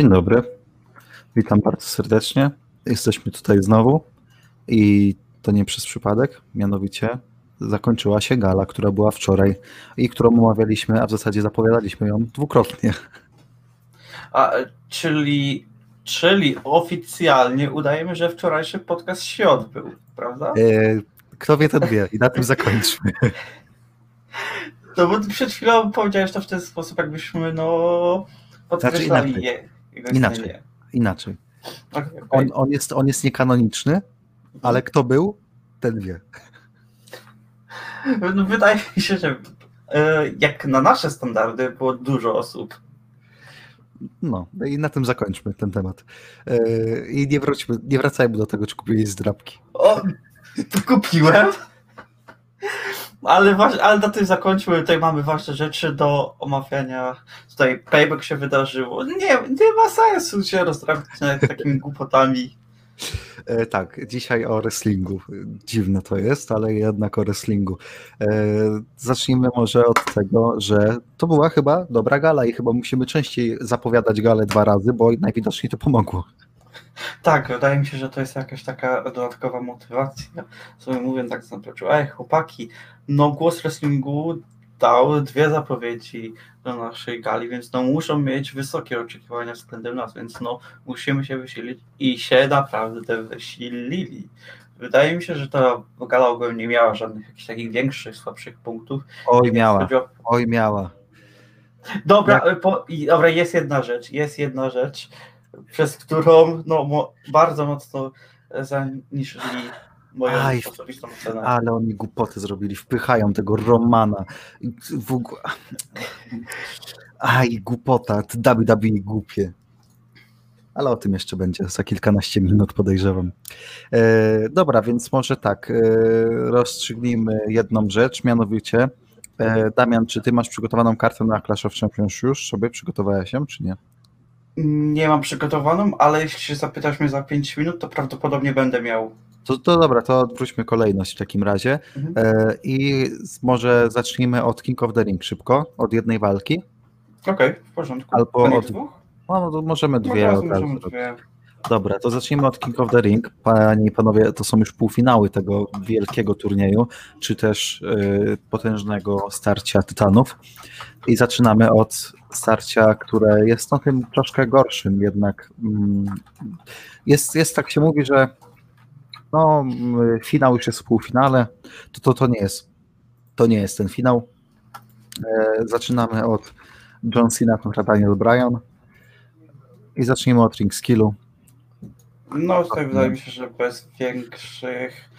Dzień dobry. Witam bardzo serdecznie. Jesteśmy tutaj znowu i to nie przez przypadek, mianowicie zakończyła się gala, która była wczoraj i którą omawialiśmy, a w zasadzie zapowiadaliśmy ją dwukrotnie. A, czyli, czyli oficjalnie udajemy, że wczorajszy podcast się odbył, prawda? E, Kto wie, ten wie i na tym zakończmy. No bo przed chwilą powiedziałeś to w ten sposób, jakbyśmy no podkreślali Znaczy je. Inaczej. istnienie. Inaczej. Okej, okej. On, on, jest, on jest niekanoniczny, ale kto był, ten wie. No, wydaje mi się, że e, jak na nasze standardy było dużo osób. No i na tym zakończmy ten temat. E, I nie, wróćmy, nie wracajmy do tego, czy kupiłeś zdrabki. O, to kupiłem. Ale, ale na tym zakończmy. Tutaj mamy ważne rzeczy do omawiania. Tutaj payback się wydarzyło. Nie, nie ma sensu się rozdrabniać nad takimi głupotami. E, tak, dzisiaj o wrestlingu. Dziwne to jest, ale jednak o wrestlingu. E, zacznijmy może od tego, że to była chyba dobra gala i chyba musimy częściej zapowiadać galę dwa razy, bo najwidoczniej to pomogło. Tak, wydaje mi się, że to jest jakaś taka dodatkowa motywacja. Sobie mówię tak na zapleczu, ej chłopaki, no głos wrestlingu dał dwie zapowiedzi do naszej gali, więc no muszą mieć wysokie oczekiwania względem nas, więc no musimy się wysilić i się naprawdę wysilili. Wydaje mi się, że ta gala ogólnie nie miała żadnych jakichś takich większych, słabszych punktów. Oj, miała, o- oj, miała. Dobra, po, i, dobra, jest jedna rzecz, jest jedna rzecz, przez którą no, mo, bardzo mocno zaniżyli moją Aj, osobistą cenę. Ale oni głupoty zrobili, wpychają tego Romana. W ogóle... Aj, głupota, WWE głupie. Ale o tym jeszcze będzie za kilkanaście minut, podejrzewam. E, dobra, więc może tak, e, rozstrzygnijmy jedną rzecz, mianowicie e, Damian, czy ty masz przygotowaną kartę na Clash of Champions już sobie? Przygotowałeś się, czy nie? Nie mam przygotowaną, ale jeśli się zapytasz mnie za 5 minut, to prawdopodobnie będę miał. To, to dobra, to odwróćmy kolejność w takim razie. Mhm. E, I może zacznijmy od King of the Ring szybko, od jednej walki. Okej, w porządku. Albo To nie od- dwóch? No, to możemy Może dwie możemy dwie. Dobra, to zacznijmy od King of the Ring. Panie i panowie, to są już półfinały tego wielkiego turnieju, czy też y, potężnego starcia tytanów. I zaczynamy od starcia, które jest no tym troszkę gorszym, jednak mm, jest, jest tak się mówi, że no, mm, finał już jest w półfinale, to, to to nie jest to nie jest ten finał. E, zaczynamy od John Cena kontra Daniel Bryan i zacznijmy od ring skillu. No tutaj wydaje mi się, że bez większych,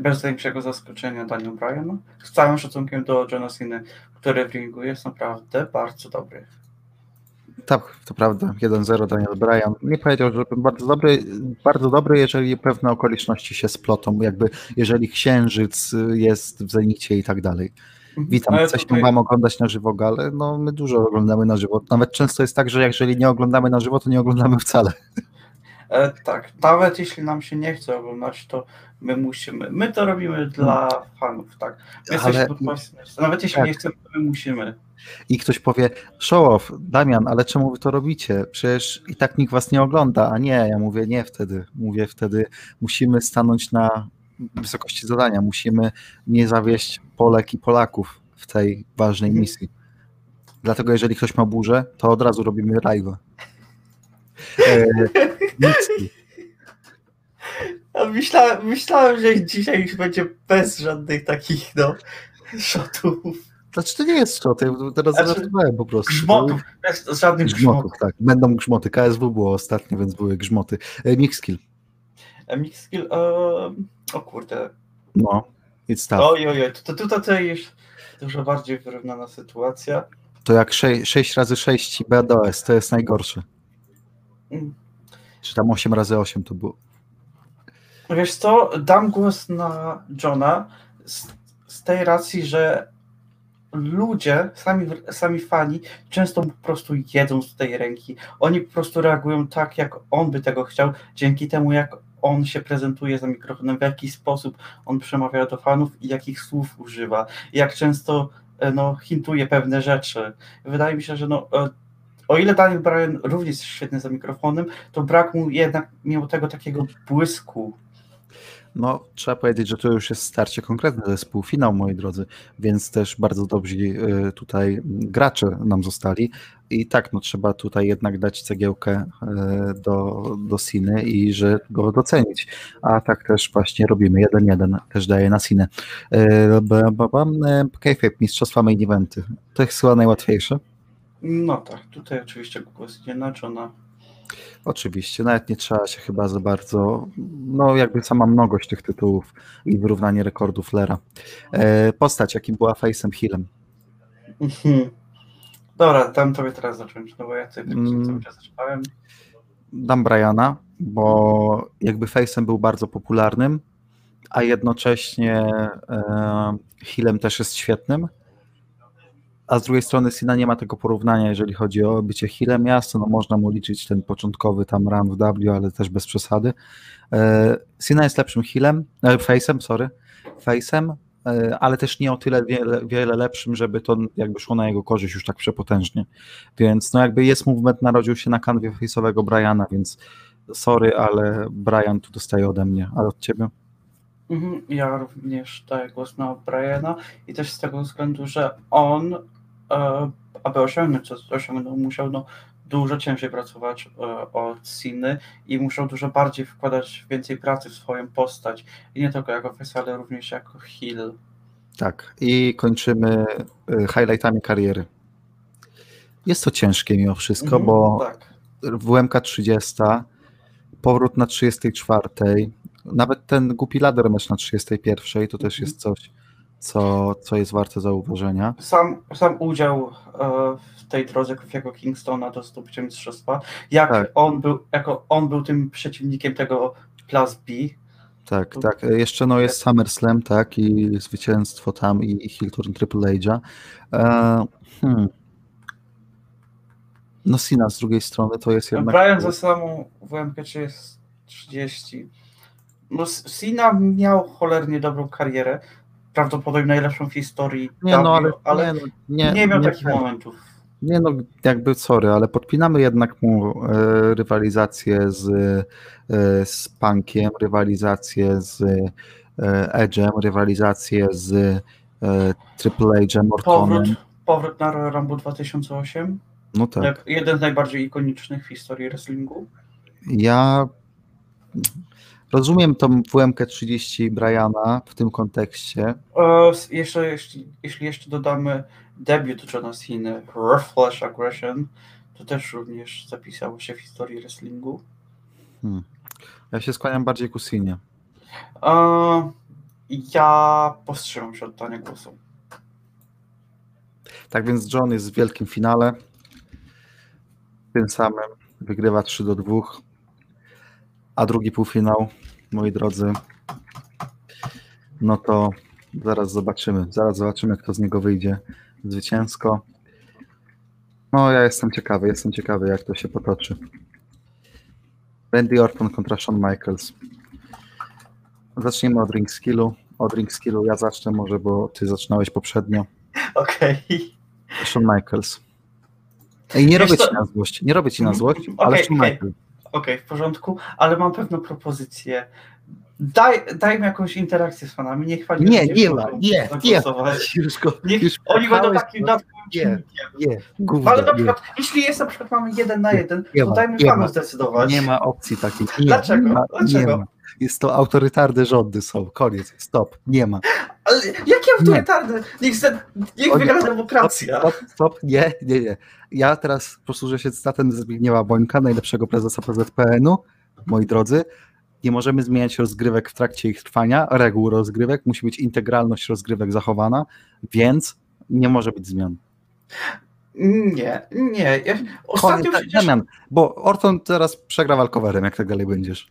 bez większego zaskoczenia Daniel Bryan. Z całym szacunkiem do Johna Cena, który w ringu jest naprawdę bardzo dobry. Tak, to prawda. 1-0 Daniel Bryan. Nie powiedział, że bardzo dobry, bardzo dobry, jeżeli pewne okoliczności się splotą, jakby jeżeli księżyc jest w zenicie i tak dalej. Witam, Ale się tutaj- wam oglądać na żywo gale? No my dużo oglądamy na żywo. Nawet często jest tak, że jeżeli nie oglądamy na żywo, to nie oglądamy wcale. E, tak, nawet jeśli nam się nie chce oglądać, to my musimy. My to robimy dla fanów, tak. My Ale-. Nawet jeśli tak. nie chcemy, to my musimy. I ktoś powie, show off, Damian, ale czemu wy to robicie? Przecież i tak nikt was nie ogląda, a nie, ja mówię nie wtedy. Mówię wtedy, musimy stanąć na wysokości zadania, musimy nie zawieść Polek i Polaków w tej ważnej Mhm. misji. Dlatego jeżeli ktoś ma burzę, to od razu robimy live'a. E, myślałem, myślałem, że dzisiaj już będzie bez żadnych takich, no, shotów, Znaczy to nie jest co, teraz Znaczy, żartowałem po prostu. grzmotów, bez żadnych Grzmotów, grzmotów. tak. Będą grzmoty. KSW było ostatnio, więc były grzmoty. E, Mixkill. A Mix skill, e, o kurde, No, it's tough. oj, oj, oj, to tutaj już dużo bardziej wyrównana sytuacja. To jak 6, 6 razy 6 i BDOS, to jest najgorsze. Mm. Czy tam 8 razy 8 to było. Wiesz co, dam głos na Johna z, z tej racji, że ludzie, sami, sami fani, często po prostu jedzą z tej ręki. Oni po prostu reagują tak, jak on by tego chciał, dzięki temu, jak on się prezentuje za mikrofonem, w jaki sposób on przemawia do fanów i jakich słów używa, jak często e, no, hintuje pewne rzeczy. Wydaje mi się, że no, e, o ile Daniel Bryan również jest świetny za mikrofonem, to brak mu jednak mimo tego takiego błysku. No, trzeba powiedzieć, że to już jest starcie konkretne, to jest półfinał, moi drodzy, więc też bardzo dobrzy y, tutaj gracze nam zostali i tak, no trzeba tutaj jednak dać cegiełkę y, do, do Siny i że go docenić, a tak też właśnie robimy, jeden jeden też daje na Sinę. Kayfabe, mistrzostwa main eventy, to jest chyba najłatwiejsze. No tak, tutaj oczywiście Google jest nienaczona. Oczywiście, nawet nie trzeba się chyba za bardzo, no jakby sama mnogość tych tytułów i wyrównanie rekordów Lera. E, postać, jakim była Face'em Hillem. Mhm. Dobra, dam tobie teraz zacząć, no bo ja tutaj mm. cały czas zaczynałem. Dam Briana, bo jakby Face'em był bardzo popularnym, a jednocześnie e, Hillem też jest świetnym a z drugiej strony Sina nie ma tego porównania, jeżeli chodzi o bycie healem jasno, no można mu liczyć ten początkowy tam run w W, ale też bez przesady. E, Sina jest lepszym healem, e, face'em, sorry, face'em, e, ale też nie o tyle wiele, wiele lepszym, żeby to jakby szło na jego korzyść już tak przepotężnie. Więc no jakby jest movement, narodził się na kanwie face'owego Briana, więc sorry, ale Brian tu dostaje ode mnie, ale od ciebie? Mhm, ja również daję głos na Briana i też z tego względu, że on E, aby osiągnąć co osiągnął, musiał no, dużo ciężej pracować e, od Siny i musiał dużo bardziej wkładać więcej pracy w swoją postać. I nie tylko jako face, ale również jako heal. Tak, i kończymy e, highlightami kariery. Jest to ciężkie mimo wszystko, mhm, bo tak. WMK 30, powrót na 34, nawet ten głupi ladder mecz na 31 to też jest coś, co, co jest warte zauważenia. Sam, sam udział e, w tej drodze Kofiego Kingstona do zdobycia mistrzostwa, jak tak. on był, jako on był tym przeciwnikiem tego Plus B. Tak, tak. Jeszcze no jest SummerSlam, tak, i zwycięstwo tam i, i Hilton Triple H'a. E, hmm. No Sina z drugiej strony to jest jednak... Brian za samą WMP jest 30. No Sina miał cholernie dobrą karierę, prawdopodobnie najlepszą w historii. Nie, no, ale, ale nie, no, nie, nie miał nie, takich momentów. Nie no, jakby sorry, ale podpinamy jednak mu e, rywalizację z, e, z Punkiem, rywalizację z e, Edge'em, rywalizację z e, Triple H'em, Powrót, powrót na Royal Rumble 2008. No tak. Jeden z najbardziej ikonicznych w historii wrestlingu. Ja Rozumiem tą WMK30 Briana w tym kontekście. E, jeszcze, jeśli, jeśli jeszcze dodamy debiut Johna Cena, Flash Aggression, to też również zapisało się w historii wrestlingu. Hmm. Ja się skłaniam bardziej ku Cenie. E, ja powstrzymam się od dania głosu. Tak więc John jest w wielkim finale. Tym samym wygrywa 3 do 2. A drugi półfinał moi drodzy, no to zaraz zobaczymy. Zaraz zobaczymy, kto z niego wyjdzie zwycięsko. No, ja jestem ciekawy, jestem ciekawy, jak to się potoczy. Randy Orton kontra Shawn Michaels. Zacznijmy od ring skillu. Od ring skillu ja zacznę może, bo ty zaczynałeś poprzednio. Okej. Okay. Shawn Michaels. Ej, nie robię to... ci na złość, nie robię ci na złość, okay, ale Shawn okay. Michaels. Okej, w porządku, ale mam pewną propozycję. Daj, dajmy jakąś interakcję z fanami, niech fani Nie, nie ma, nie, nie. Już go, niech już oni będą takim dodatkowym nie, nie, gówno, Ale na przykład, nie. jeśli jest na przykład mamy jeden na jeden, nie to ma, dajmy fanom zdecydować. Nie ma opcji takiej. Nie, Dlaczego? Nie ma, Dlaczego? Jest to autorytarne rządy są, koniec, stop, nie ma. Ale jakie autorytarne? Niech, niech wygra demokracja. Stop, stop, stop, nie, nie, nie. Ja teraz posłużę się cytatem Zbigniewa Bońka, najlepszego prezesa PZPN-u, moi drodzy. Nie możemy zmieniać rozgrywek w trakcie ich trwania, reguł rozgrywek, musi być integralność rozgrywek zachowana, więc nie może być zmian. Nie, nie. Ja ostatnio Koniec, przecież... Damian, bo Orton teraz przegra walkowerem, jak tak dalej będziesz.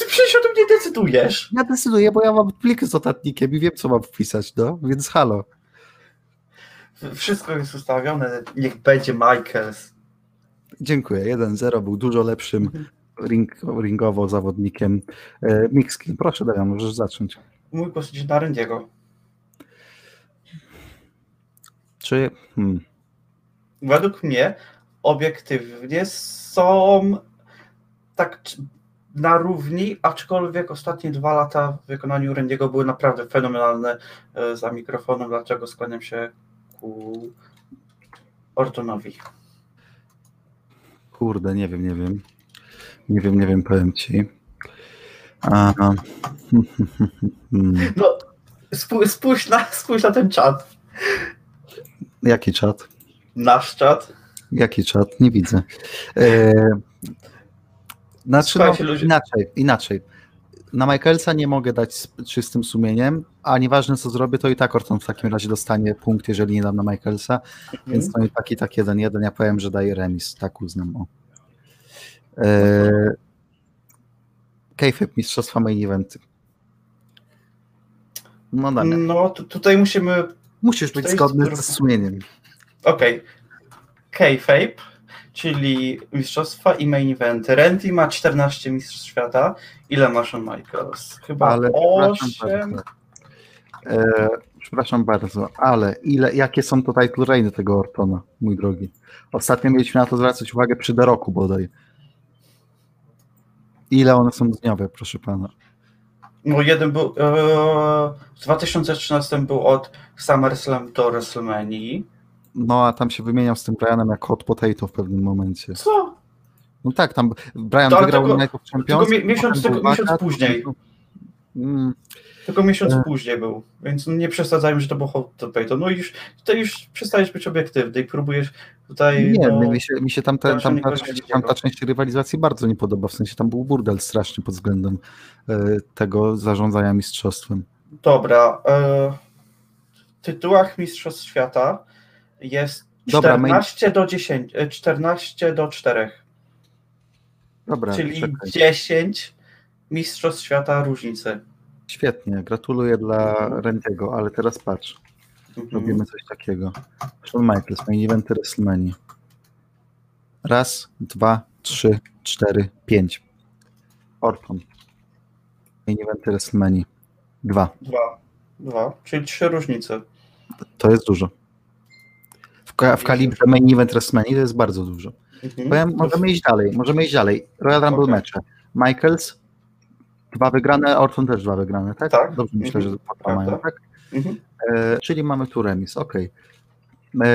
Ty przecież o tym nie decydujesz. Ja decyduję, bo ja mam plik z notatnikiem i wiem, co mam wpisać, no, więc halo. Wszystko jest ustawione, niech będzie Michaels. Dziękuję. 1-0 był dużo lepszym ring, ringowo zawodnikiem. E, Mixki, proszę Damian, możesz zacząć. Mój idzie na Randiego. Czy... Hmm. Według mnie obiektywnie są tak na równi, aczkolwiek ostatnie dwa lata w wykonaniu Randiego były naprawdę fenomenalne e, za mikrofonem, dlaczego skłaniam się ku Ortonowi. Kurde, nie wiem, nie wiem. Nie wiem, nie wiem, powiem ci. A, No, spó- spójrz na, spójrz na ten czat. Jaki czat? Nasz czat. Jaki czat? Nie widzę. E, znaczy, no, ludzie- inaczej, inaczej. Na Michaelsa nie mogę dać z czystym sumieniem, a nieważne co zrobię, to i tak Orton w takim razie dostanie punkt, jeżeli nie dam na Michaelsa, więc to i tak i tak jeden jeden. Ja powiem, że daję remis, tak uznam. O. E, Kayfabe, Mistrzostwa Main Eventy. No Damian, No, tu- tutaj musimy musisz być tutaj zgodny ze sumieniem. Okej. Kayfabe, czyli mistrzostwa i main eventy. Randy ma 14 mistrzostw świata. Ile ma Shawn Michaels? Chyba Ale przepraszam 8. bardzo. E, przepraszam bardzo, ale ile, jakie są to title reigny tego Ortona, mój drogi? Ostatnio mieliśmy na to zwracać uwagę przy The Rocku bodaj. Ile one są dniowe, proszę pana? No jeden był. E, w 2013 był od SummerSlam do WrestleMania. No, a tam się wymieniał z tym Brianem jak hot potato w pewnym momencie. Co? No tak, tam Brian To wygrał tego- Night of Champions. tylko mi- miesiąc- miesiąc Vacat, później. Mm, Tylko miesiąc E. później był, więc nie przesadzajmy, że to był hot potato. No i już tutaj już przestajesz być obiektywny i próbujesz tutaj. Nie, no, mi się, mi się tam, te, tam, ta, tam ta część rywalizacji bardzo nie podoba, w sensie tam był burdel straszny pod względem e, tego zarządzania mistrzostwem. Dobra. E, w tytułach Mistrzostw Świata jest Dobra, 14 do 10, e, 14 do 4, Dobra, czyli czekaj. 10 Mistrzostw Świata różnicy. Świetnie, gratuluję dla Randiego, ale teraz patrz, Mhm. robimy coś takiego. Shawn Michaels, main eventy WrestleMania. Raz, dwa, trzy, cztery, pięć. Orton. Main eventy WrestleMania. Dwa. Dwa. Dwa, czyli trzy różnice. To jest dużo. W, ka- w kalibrze main event WrestleMania to jest bardzo dużo. Mhm. Powiem, możemy iść dalej, możemy iść dalej. Royal Rumble Okej. mecze. Michaels, dwa wygrane, Orton też dwa wygrane, tak? Tak. Dobrze myślę, Mhm. że to mają, Prawda. tak? Mhm. E, czyli mamy tu remis, okej. E,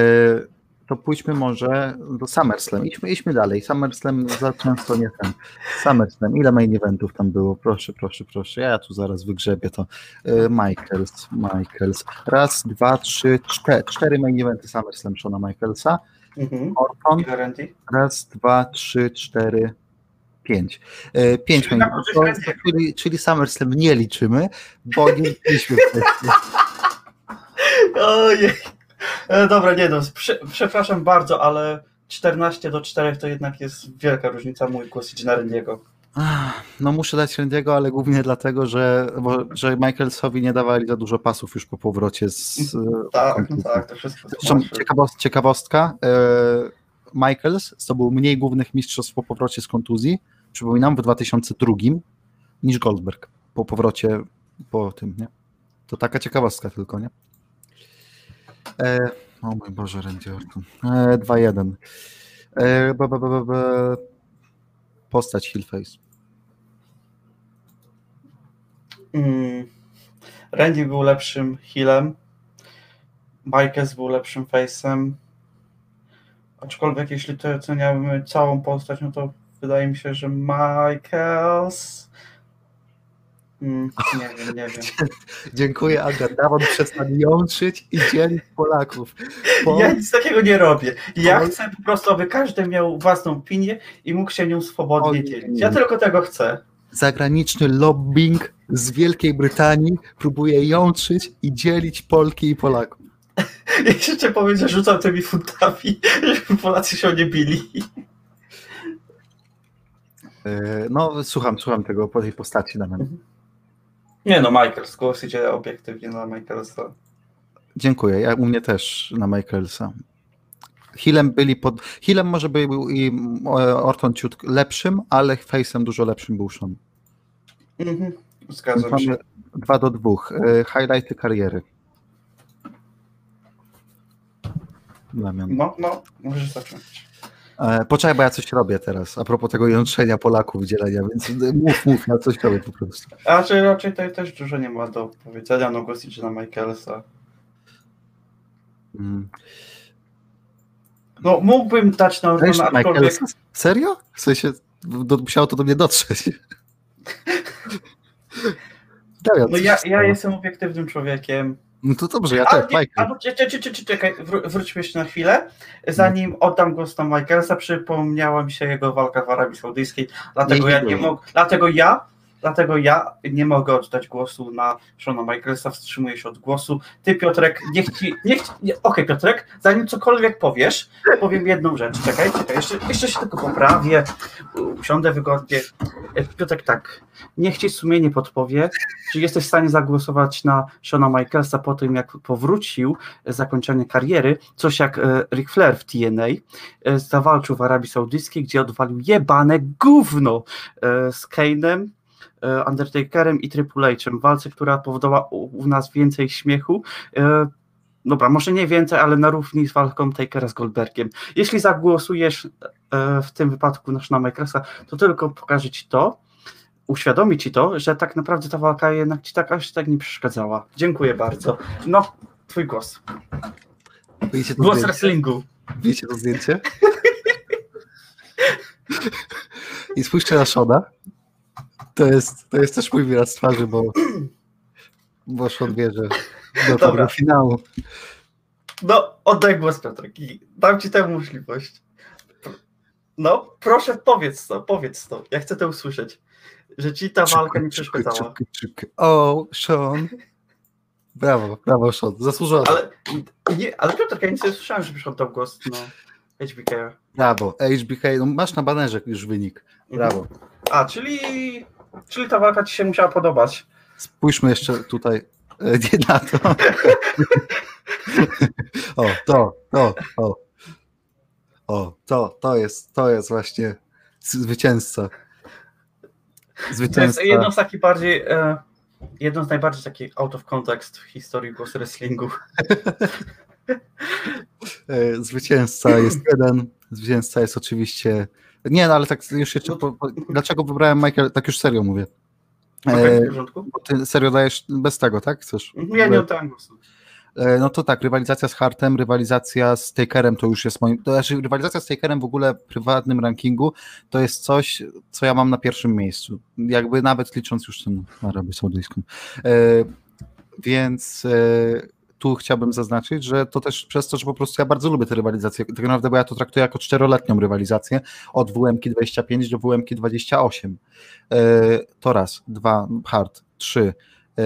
To pójdźmy może do SummerSlam. Idźmy, idźmy dalej. SummerSlam za często nie ten. SummerSlam, ile main eventów tam było? Proszę, proszę, proszę. Ja tu zaraz wygrzebię to. E, Michaels, Michaels. Raz, dwa, trzy, cztery. Cztery main eventy SummerSlam Shona Michaelsa. Mhm. Orton? Raz, dwa, trzy, cztery, pięć. E, pięć Czyli main eventów, czyli, czyli SummerSlam nie liczymy, bo nie liczyliśmy. Ojej. E, dobra, nie no, prze, przepraszam bardzo, ale 14 do 4 to jednak jest wielka różnica. Mój głos idzie na Randiego. No muszę dać Randiego, ale głównie dlatego, że, bo, że Michaelsowi nie dawali za dużo pasów już po powrocie z... Tak, kontuzji. tak, to wszystko Zresztą ciekawost, ciekawostka, e, Michaels zdobył mniej głównych mistrzostw po powrocie z kontuzji, przypominam, w 2002 niż Goldberg po powrocie po tym, nie? To taka ciekawostka tylko, nie? E, o mój Boże, Randy Orton. E, 2-1. E. Postać Hillface. Mm. Randy był lepszym healem. Michaels był lepszym face'em. Aczkolwiek jeśli to oceniamy całą postać, no to wydaje mi się, że Michaels. Mm, nie wiem, nie wiem. Dziękuję, Aga. Dawon przestań jątrzyć i dzielić Polaków. Bo Ja nic takiego nie robię. Ja Oj. chcę po prostu, aby każdy miał własną opinię i mógł się nią swobodnie dzielić. Ja tylko tego chcę. zagraniczny lobbying z Wielkiej Brytanii próbuje jątrzyć i dzielić Polki i Polaków. Jeszcze powiem, że rzucam tymi funtami, żeby Polacy się nie bili. E, No, słucham, słucham tego po tej postaci Damian. Nie no, Michaels, głos idzie obiektywnie na Michaelsa. Dziękuję. Ja u mnie też na Michaelsa. Hillem byli pod. Hillem może był i e, Orton ciut lepszym, ale face'em dużo lepszym był Sean. Mhm. Zgadzam się. Mamy dwa do dwóch. E, Highlighty kariery. Damian. No, no, możesz zacząć. E, poczekaj, bo ja coś robię teraz, a propos tego jątrzenia Polaków dzielenia, więc mów, mów, ja coś robię po prostu. A czy raczej tutaj też dużo nie ma do powiedzenia, no głos idzie na Michaelsa. Mm. No mógłbym dać na Wiesz, aczkolwiek... Michaelsa? Serio? W sensie, do, musiało to do mnie dotrzeć. Damian, No ja, ja jestem obiektywnym człowiekiem. No to dobrze, ja też, Michael. czekaj, czekaj, czekaj, czekaj, wró- wróćmy jeszcze na chwilę. Zanim oddam głos na Michaelsa, przypomniała mi się jego walka w Arabii Saudyjskiej, dlatego ja nie mogę, dlatego ja, dlatego ja nie mogę oddać głosu na Shona Michaelsa, wstrzymuję się od głosu. Ty Piotrek, niech ci, niech ci, nie, okej Piotrek, zanim cokolwiek powiesz, powiem jedną rzecz, czekaj, czekaj, jeszcze, jeszcze się tylko poprawię, usiądę wygodnie. E, Piotrek tak, niech ci sumienie podpowie, czy jesteś w stanie zagłosować na Shona Michaelsa po tym, jak powrócił z zakończenia kariery, coś jak e, Ric Flair w TNA, e, zawalczył w Arabii Saudyjskiej, gdzie odwalił jebane gówno z Kane'em, Undertakerem i Triple H'em w walce, która powodowała u, nas więcej śmiechu. E, Dobra, może nie więcej, ale na równi z walką Takera z Goldbergiem. Jeśli zagłosujesz e, w tym wypadku na Shona Michaelsa, to tylko pokaże ci to, uświadomi ci to, że tak naprawdę ta walka jednak ci tak aż tak nie przeszkadzała. Dziękuję bardzo. No, twój głos. Widzicie to, Głos zdjęcie? wrestlingu. Widzicie to zdjęcie? I spójrzcie na Shona. To jest, to jest też mój wyraz twarzy, bo, bo Sean wie, że do Dobra. finału. No, oddaj głos Piotrek i dam ci tę możliwość. No, proszę powiedz to, powiedz to. Ja chcę to usłyszeć. Że ci ta walka nie przeszkadzała. O, Sean. Brawo, brawo, Sean. Zasłużony. Ale, nie, ale Piotrek, ja nic nie słyszałem, żebyś oddał głos na HBK. Brawo. HBK, no masz na banerze już wynik. Brawo. A, czyli, czyli ta walka ci się musiała podobać. Spójrzmy jeszcze tutaj. e, Nie na to. O, to, to, o. O, to, to jest, to jest właśnie zwycięzca. To jest Zwycięzca. jedno z takich bardziej, e, jedno z najbardziej takich out of context w historii głosu wrestlingu. E, Zwycięzca jest jeden. Zwycięzca jest oczywiście. Nie, no ale tak już jeszcze. Po, po, dlaczego wybrałem Michael? Tak już serio mówię. W E, porządku? bo ty serio dajesz bez tego, tak? Chcesz? Ja nie oddałem głosu. E, No to tak, rywalizacja z Hartem, rywalizacja z Takerem to już jest moim. To znaczy, rywalizacja z Takerem w ogóle w prywatnym rankingu to jest coś, co ja mam na pierwszym miejscu. Jakby nawet licząc już ten Arabię Saudyjską. E, więc e, tu chciałbym zaznaczyć, że to też przez to, że po prostu ja bardzo lubię tę rywalizację. Tak naprawdę, bo ja to traktuję jako czteroletnią rywalizację od WMK 25 do WMK 28. E, to raz, dwa, hard, trzy. E,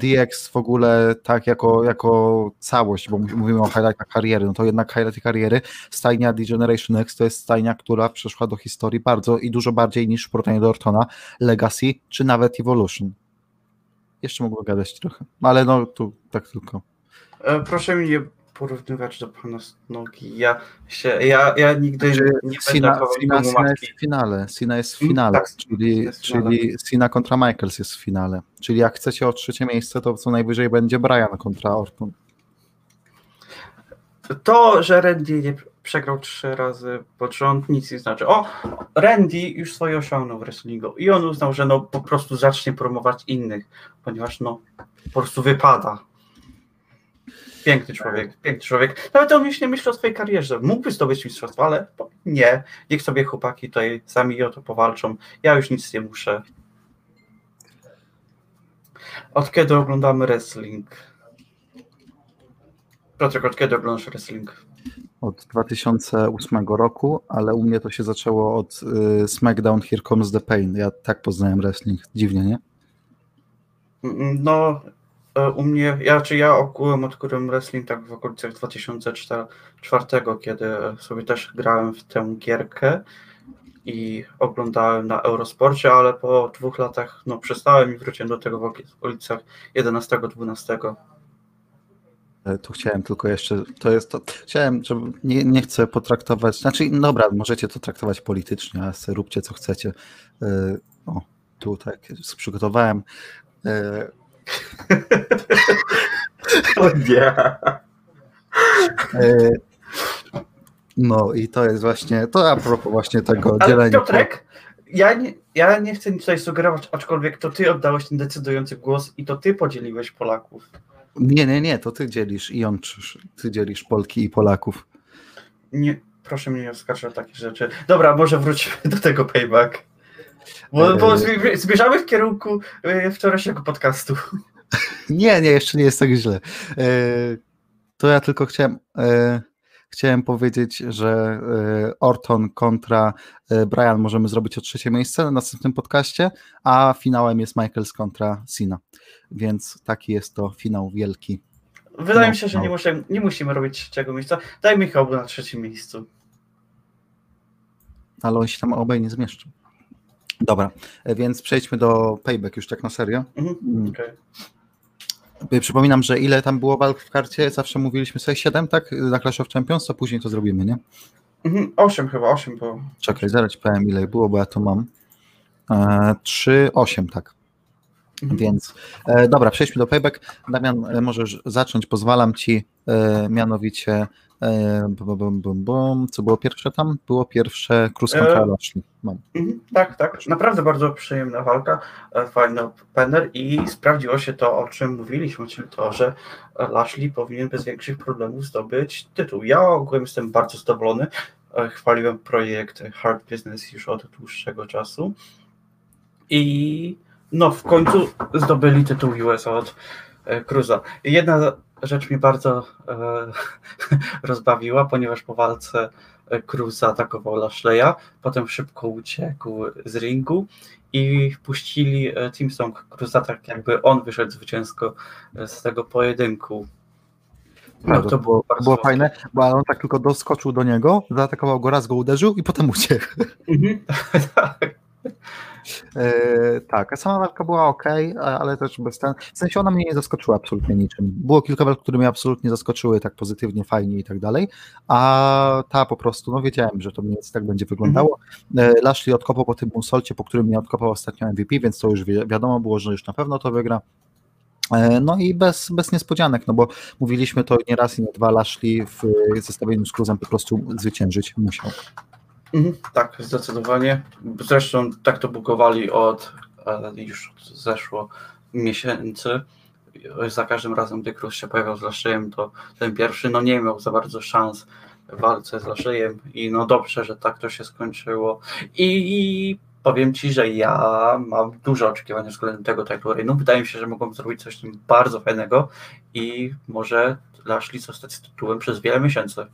DX w ogóle tak jako, jako całość, bo mówimy o highlightach kariery, no to jednak highlighty kariery, stajnia D-Generation X to jest stajnia, która przeszła do historii bardzo i dużo bardziej niż w porównaniu do Ortona, Legacy czy nawet Evolution. Jeszcze mógłbym gadać trochę, ale no tu tak tylko. E, Proszę mi nie porównywać do pana nogi. Ja, się, ja, ja nigdy Znaczy, nie Sina, Sina, Sina jest w finale, Sina jest w Mm, finale, tak, czyli, jest w finale. czyli Sina kontra Michaels jest w finale, czyli jak chcecie o trzecie miejsce, to co najwyżej będzie Brian kontra Orton. To, że Randy nie przegrał trzy razy pod rząd, nic nie znaczy. O, Randy już swoje osiągnął w wrestlingu i on uznał, że no po prostu zacznie promować innych, ponieważ no po prostu wypada. Piękny człowiek, piękny człowiek. Nawet on już nie myśli o swojej karierze. Mógłby zdobyć mistrzostwo, ale nie. Niech sobie chłopaki tutaj sami o to powalczą. Ja już nic nie muszę. Od kiedy oglądamy wrestling? Piotrek, od kiedy oglądasz wrestling? Od 2008 roku, ale u mnie to się zaczęło od y, SmackDown Here Comes the Pain. Ja tak poznałem wrestling. Dziwnie, nie? Mm, No, e, u mnie, ja czy ja ogółem odkryłem wrestling tak w okolicach 2004, kiedy sobie też grałem w tę gierkę i oglądałem na Eurosporcie, ale po dwóch latach no, przestałem i wróciłem do tego w okolicach 11-12. E, Tu chciałem tylko jeszcze, to jest to, chciałem, żeby, nie, nie chcę potraktować, znaczy, dobra, możecie to traktować politycznie, a róbcie co chcecie. E, O, tu tak przygotowałem. E, O nie! No i to jest właśnie, to a propos właśnie tego Ale dzielenia. Piotrek, ja nie, ja nie chcę nic tutaj sugerować, aczkolwiek to ty oddałeś ten decydujący głos i to ty podzieliłeś Polaków. Nie, nie, nie, to ty dzielisz i jątrzysz. Ty dzielisz Polki i Polaków. Nie, proszę mnie nie oskarżać o takie rzeczy. Dobra, może wróćmy do tego payback. Bo, bo Eee. w kierunku e, wczorajszego podcastu. Nie, nie, jeszcze nie jest tak źle. E, To ja tylko chciałem, e, chciałem powiedzieć, że e, Orton kontra e, Brian możemy zrobić o trzecie miejsce na następnym podcaście, a finałem jest Michaels kontra Cena. Więc taki jest to finał wielki. Wydaje No, mi się, że no. nie, muszę, nie musimy robić trzeciego miejsca. Dajmy ich obu na trzecim miejscu. Ale on się tam obaj nie zmieszczą. Dobra, e, więc przejdźmy do Payback już tak na serio. Mhm. Mm. Przypominam, że ile tam było walk w karcie? Zawsze mówiliśmy sobie 7, tak? Na Clash of Champions, a później to zrobimy, nie? Mhm. Osiem chyba, osiem było. Czekaj, zaraz powiem ile było, bo ja to mam. E, 3, 8, tak. Mhm. Więc e, dobra, przejdźmy do payback. Damian, e, możesz zacząć, pozwalam ci. E, mianowicie, bum, bum, bum, bum. co było pierwsze tam? Było pierwsze Cruz kontra E, Lashley. Mam. Tak, tak. Naprawdę bardzo przyjemna walka, e, fajny opener i sprawdziło się to, o czym mówiliśmy, czyli to, że Lashley powinien bez większych problemów zdobyć tytuł. Ja ogółem jestem bardzo zadowolony. E, Chwaliłem projekt Hard Business już od dłuższego czasu i no w końcu zdobyli tytuł US od e, Cruza. Jedna rzecz mnie bardzo e, rozbawiła, ponieważ po walce e, Cruz zaatakował Lashleya, potem szybko uciekł z ringu i puścili e, Team Song Cruza tak jakby on wyszedł zwycięsko e, z tego pojedynku. No to było bardzo Było fajne, bo on tak tylko doskoczył do niego, zaatakował go raz, go uderzył i potem uciekł. Mhm. tak. E, tak, a sama walka była ok, ale też bez ten. W sensie ona mnie nie zaskoczyła absolutnie niczym. Było kilka walk, które mnie absolutnie zaskoczyły tak pozytywnie, fajnie i tak dalej, a ta po prostu, no wiedziałem, że to mniej więcej tak będzie wyglądało. E, Lashley odkopał po tym solcie, po którym mnie odkopał ostatnio MVP, więc to już wi- wiadomo było, że już na pewno to wygra. E, No i bez, bez niespodzianek, no bo mówiliśmy to nie raz i nie dwa, Lashley w zestawieniu z Cruzem po prostu zwyciężyć musiał. Mhm, tak, zdecydowanie. Zresztą tak to bukowali od już od zeszło miesięcy. Za każdym razem, gdy Cruz się pojawiał z Laszejem, to ten pierwszy no nie miał za bardzo szans w walce z Laszejem i no dobrze, że tak to się skończyło. I powiem Ci, że ja mam duże oczekiwania względem tego title reignu. Wydaje mi się, że mogą zrobić coś tym bardzo fajnego i może Lashley zostać z tytułem przez wiele miesięcy.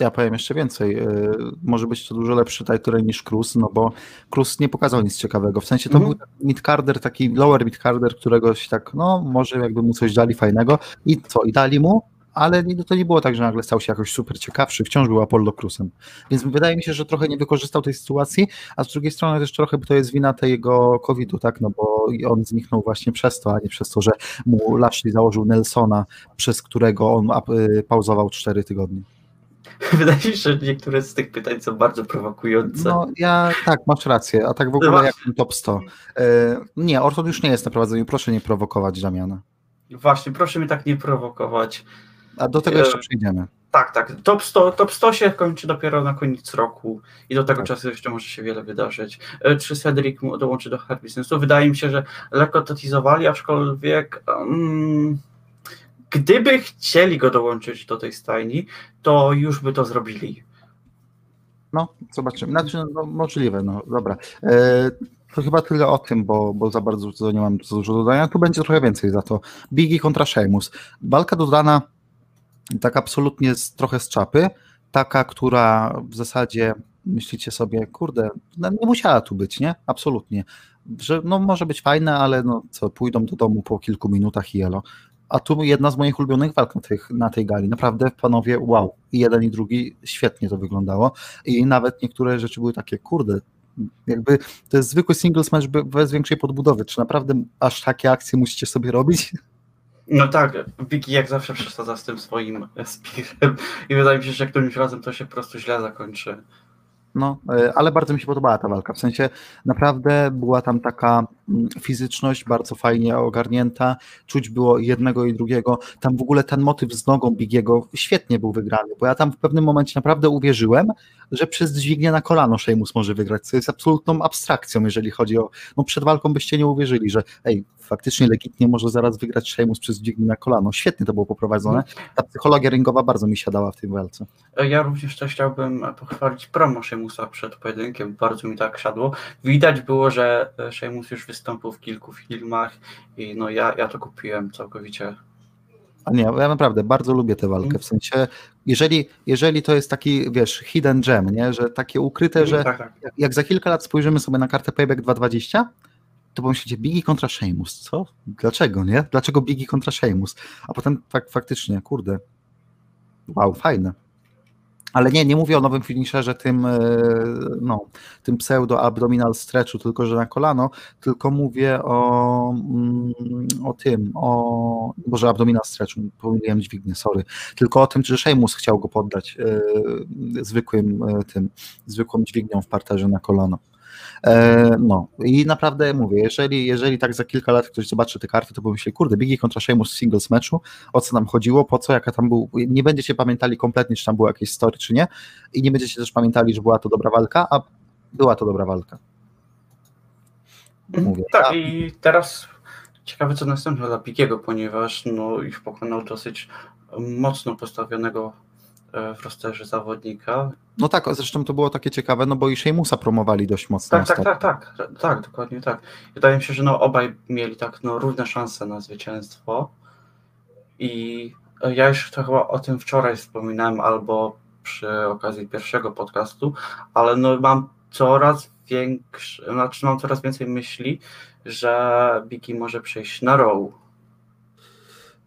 Ja powiem jeszcze więcej. yy, Może być to dużo lepszy title niż Cruz, no bo Cruz nie pokazał nic ciekawego. W sensie to Mhm. był midcarder, taki lower midcarder, którego się tak, no może jakby mu coś dali fajnego i co, i dali mu, ale to nie było tak, że nagle stał się jakoś super ciekawszy, wciąż był Apollo Cruzem. Więc wydaje mi się, że trochę nie wykorzystał tej sytuacji, a z drugiej strony też trochę to jest wina tego COVID-u, tak, no bo on zniknął właśnie przez to, a nie przez to, że mu Lashley założył Nelsona, przez którego on y, pauzował 4 tygodnie. Wydaje mi się, że niektóre z tych pytań są bardzo prowokujące. No ja tak, masz rację, a tak w ogóle Chyba- jak ten top 100. E, nie, Orton już nie jest na prowadzeniu, proszę nie prowokować Damiana. Właśnie, proszę mnie tak nie prowokować. A do tego E, jeszcze przejdziemy. Tak, tak. Top 100, top 100 się kończy dopiero na koniec roku i do tego Tak. czasu jeszcze może się wiele wydarzyć. E, Czy Cedric dołączy do Hard Businessu? Wydaje mi się, że lekko to teasowali, aczkolwiek mm, gdyby chcieli go dołączyć do tej stajni, to już by to zrobili. No, zobaczymy. Znaczy, no, możliwe, no dobra. E, to chyba tyle o tym, bo, bo za bardzo nie mam dużo dodania. Tu będzie trochę więcej za to. Biggie kontra Sheamus. Walka dodana tak absolutnie z, trochę z czapy. Taka, która w zasadzie myślicie sobie, kurde, no nie musiała tu być, nie? Absolutnie. Że no może być fajne, ale no co, pójdą do domu po kilku minutach i elo. A tu jedna z moich ulubionych walk na, tych, na tej gali. Naprawdę, panowie, wow. I jeden i drugi świetnie to wyglądało. I nawet niektóre rzeczy były takie, kurde, jakby to jest zwykły singles match be- bez większej podbudowy. Czy naprawdę aż takie akcje musicie sobie robić? No tak, Vicky jak zawsze przesadza z tym swoim spirem i wydaje mi się, że którymś razem to się po prostu źle zakończy. No, e, ale bardzo mi się podobała ta walka. W sensie naprawdę była tam taka mm, fizyczność bardzo fajnie ogarnięta. Czuć było jednego i drugiego. Tam w ogóle ten motyw z nogą Bigiego świetnie był wygrany, bo ja tam w pewnym momencie naprawdę uwierzyłem, że przez dźwignię na kolano Sheamus może wygrać, co jest absolutną abstrakcją, jeżeli chodzi o. No, przed walką byście nie uwierzyli, że ej, faktycznie legitnie może zaraz wygrać Sheamus przez dźwignię na kolano. Świetnie to było poprowadzone. Ta psychologia ringowa bardzo mi siadała w tej walce. Ja również też chciałbym pochwalić promo Sheamusa przed pojedynkiem, bardzo mi tak siadło. Widać było, że Sheamus już wystąpił w kilku filmach i no ja, ja to kupiłem całkowicie. A nie, ja naprawdę bardzo lubię tę walkę, w sensie, jeżeli, jeżeli to jest taki, wiesz, hidden gem, nie, że takie ukryte, że Tak, tak. jak, za kilka lat spojrzymy sobie na kartę Payback 2.20, to pomyślicie Biggie kontra Sheamus, co? Dlaczego, nie? Dlaczego Biggie kontra Sheamus? A potem fak, faktycznie, kurde, wow, fajne. Ale nie, nie mówię o nowym finisherze, tym, e, no, tym pseudo-abdominal stretchu, tylko że na kolano, tylko mówię o, mm, o tym, o, boże, abdominal stretchu, pomyliłem dźwignię, sorry, tylko o tym, że Sheamus chciał go poddać e, zwykłym e, tym, zwykłą dźwignią w parterze na kolano. E, no i naprawdę mówię, jeżeli, jeżeli tak za kilka lat ktoś zobaczy te karty, to pomyśli, kurde, Biggie kontra Sheamus w singles meczu, o co nam chodziło, po co, jaka tam był, nie będziecie pamiętali kompletnie, czy tam było jakieś story, czy nie i nie będziecie też pamiętali, że była to dobra walka, a była to dobra walka. Mówię. Tak, A- i teraz ciekawe co następne dla Pikiego, ponieważ no już pokonał dosyć mocno postawionego w rosterze zawodnika. No tak, zresztą to było takie ciekawe, no bo i Sheamusa promowali dość mocno. Tak, tak, tak, tak, tak, dokładnie tak. Wydaje mi się, że no obaj mieli tak no równe szanse na zwycięstwo i e, ja już to chyba o tym wczoraj wspominałem albo przy okazji pierwszego podcastu, ale no mam coraz większe, znaczy mam coraz więcej myśli, że Biki może przejść na row.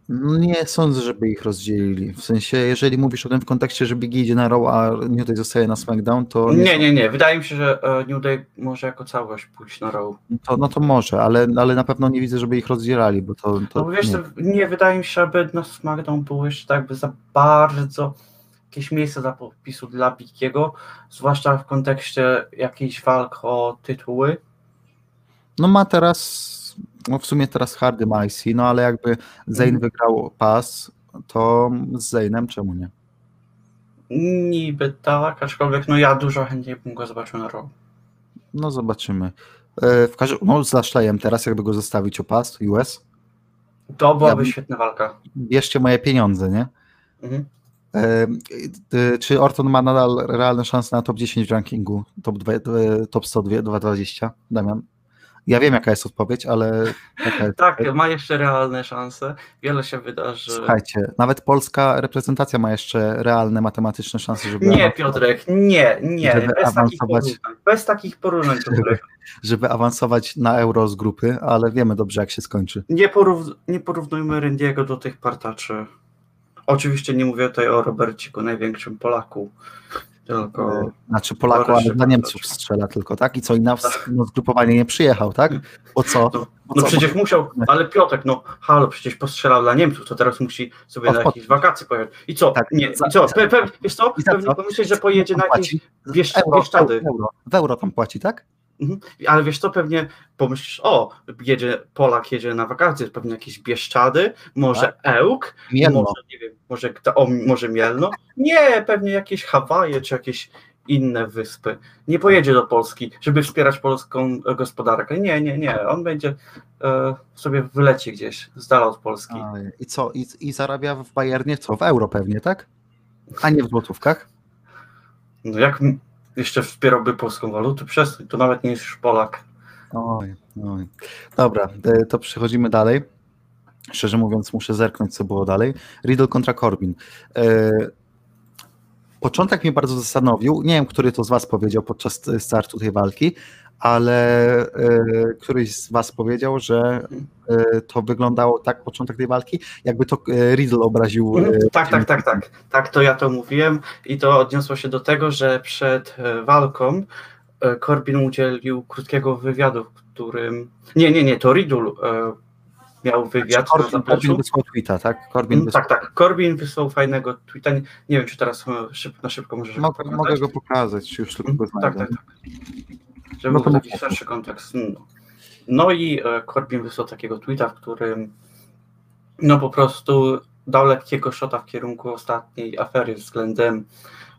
No Nie sądzę, żeby ich rozdzielili. W sensie, jeżeli mówisz o tym w kontekście, że Biggie idzie na Raw, a New Day zostaje na SmackDown, to Nie, nie, nie. Wydaje mi się, że e, New Day może jako całość pójść na row. To, no to może, ale, ale na pewno nie widzę, żeby ich rozdzielali, bo to. to No bo wiesz, nie. nie wydaje mi się, aby na SmackDown było jeszcze tak by za bardzo jakieś miejsce za podpisu dla Bikiego, zwłaszcza w kontekście jakichś walk o tytuły. no ma teraz, no w sumie teraz Hardy ma IC, no ale jakby Zayn Mhm. wygrał pas, to z Zaynem czemu nie? Niby tak, aczkolwiek no ja dużo chętniej bym go zobaczył na row. No zobaczymy. E, W każdym, no z Lashleyem teraz, jakby go zostawić o pas, US, To byłaby Ja bym- świetna walka. bierzcie moje pieniądze, nie? Mhm. E, Czy Orton ma nadal realne szanse na top 10 w rankingu, top, dwa- e, top 100, 220, Damian? Ja wiem, jaka jest odpowiedź, ale jest Tak, ma jeszcze realne szanse. Wiele się wydarzy. Słuchajcie, nawet polska reprezentacja ma jeszcze realne matematyczne szanse, żeby, Nie, Piotrek, nie, nie. Żeby Bez takich porównań. Bez takich porównań, Piotrek. żeby awansować na euro z grupy, ale wiemy dobrze, jak się skończy. Nie, porów, nie porównujmy Randiego do tych partaczy. Oczywiście nie mówię tutaj o Roberciku, największym Polaku. Tylko. Znaczy Polaku, Dobra, ale dla Niemców strzela tylko, tak? I co, i na ws- no, zgrupowanie nie przyjechał, tak? Bo co? Bo No co? przecież musiał, ale Piotrek, no halo, przecież postrzelał dla Niemców, to teraz musi sobie na jakieś wakacje pojechać. I co? Tak, nie, za- i co? Pe, pe, wiesz co? Pewnie pomyśleć, że pojedzie na jakieś? Biesz, euro, Bieszczady. euro, w euro tam płaci, tak? Mhm. Ale wiesz co, pewnie pomyślisz, o, jedzie, Polak jedzie na wakacje, pewnie jakieś Bieszczady, może Tak. Ełk, Mielno. może, nie wiem, może, o, może Mielno. Nie, pewnie jakieś Hawaje, czy jakieś inne wyspy. Nie pojedzie do Polski, żeby wspierać polską gospodarkę. Nie, nie, nie. On będzie e, sobie wyleci gdzieś z dala od Polski. Aj, I co? I, I zarabia w Bayernie co? W euro pewnie, tak? A nie w złotówkach? No jak jeszcze wspierałby polską walutę? Przestań, to nawet nie jest już Polak. Oj, oj. Dobra, e, to przechodzimy dalej. Szczerze mówiąc, muszę zerknąć, co było dalej. Riddle kontra Corbin. E, Początek mnie bardzo zastanowił. Nie wiem, który to z Was powiedział podczas e, startu tej walki, ale e, któryś z Was powiedział, że e, to wyglądało tak, początek tej walki, jakby to e, Riddle obraził. e, Tak, tak, tak, tak. Tak, to ja to mówiłem i to odniosło się do tego, że przed walką Corbin udzielił krótkiego wywiadu, w którym. Nie, nie, nie, to Riddle miał wywiad Corbin, na zapleczu. Corbin wysłał tweeta, tak? Corbin Mm, wysłał. Tak, tak. Corbin wysłał fajnego tweeta. Nie, nie wiem, czy teraz na szybko możesz Mogę, pokazać. mogę go pokazać, już tylko Mm, Tak, znajdę. tak, tak. Żeby No był taki mów. szerszy kontekst. No, i e, Corbin wysłał takiego tweeta, w którym no po prostu dał lekkiego szota w kierunku ostatniej afery względem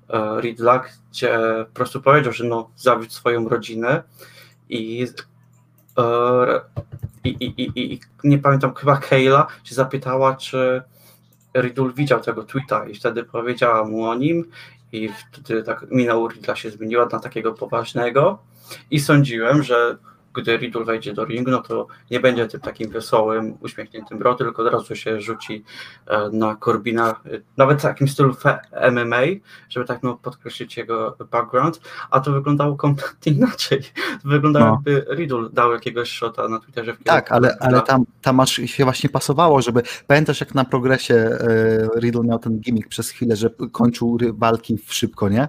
e, Riddla, gdzie po prostu powiedział, że no zawiódł swoją rodzinę i e, i, i, i, i nie pamiętam, chyba Kayla się zapytała, czy Riddle widział tego tweeta i wtedy powiedziała mu o nim i wtedy tak mina u Riddla się zmieniła na takiego poważnego i sądziłem, że gdy Riddle wejdzie do ringu, no to nie będzie tym takim wesołym, uśmiechniętym bro, tylko od razu się rzuci e, na Corbina, e, nawet w takim stylu MMA, żeby tak no, podkreślić jego background, a to wyglądało kompletnie inaczej. To wyglądało No. jakby Riddle dał jakiegoś shota na Twitterze. w Tak, ale, ale tam, tam aż się właśnie pasowało, żeby. Pamiętasz, jak na progresie e, Riddle miał ten gimmick przez chwilę, że kończył walki w szybko, nie?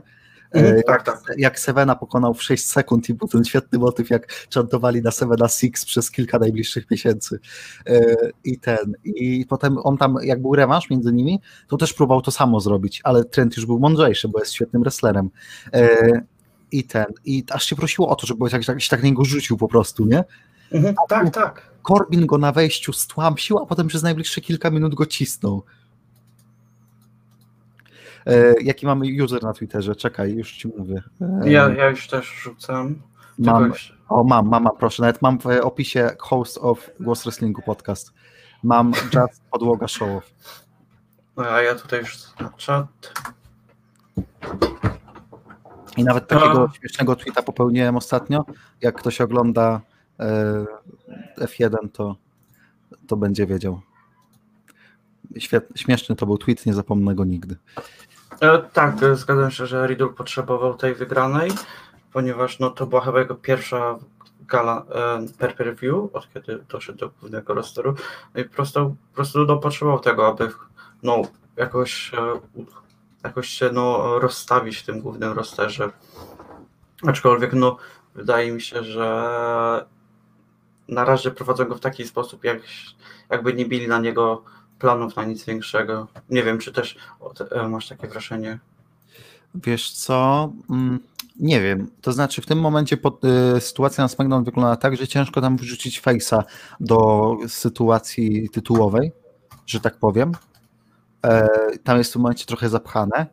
E, tak, tak. Jak Sevena pokonał w 6 sekund i był ten świetny motyw, jak czantowali na Sevena Six przez kilka najbliższych miesięcy. E, I ten. I potem on tam, jak był rewanż między nimi, to też próbował to samo zrobić, ale Trent już był mądrzejszy, bo jest świetnym wrestlerem. E, I ten. I aż się prosiło o to, żeby tak, tak, się tak na niego rzucił po prostu, nie? Mhm, tak, tak. Corbin go na wejściu stłamsił, a potem przez najbliższe kilka minut go cisnął. E, jaki mamy user na Twitterze? Czekaj, już ci mówię. E, Ja, ja już też rzucam. Mam, o, mam, mam, mam, proszę. Nawet mam w opisie host of Głos Wrestlingu podcast. Mam just podłoga show. No, A ja tutaj już na czat. I nawet takiego A. śmiesznego tweeta popełniłem ostatnio. Jak ktoś ogląda e, F1, to, to będzie wiedział. Świetny, śmieszny to był tweet, nie zapomnę go nigdy. E, tak, e, zgadzam się, że Riddle potrzebował tej wygranej, ponieważ no, to była chyba jego pierwsza gala e, per per view, od kiedy doszedł do głównego rosteru. No i po prostu, po prostu no, potrzebował tego, aby no, jakoś, jakoś się no, rozstawić w tym głównym rosterze. Aczkolwiek no, wydaje mi się, że na razie prowadzą go w taki sposób, jak, jakby nie mieli na niego planów na nic większego. Nie wiem, czy też e, masz takie wrażenie. Wiesz co? Mm, Nie wiem. To znaczy, w tym momencie pod, y, sytuacja na SmackDown wygląda tak, że ciężko tam wrzucić face'a do sytuacji tytułowej, że tak powiem. E, tam jest w tym momencie trochę zapchane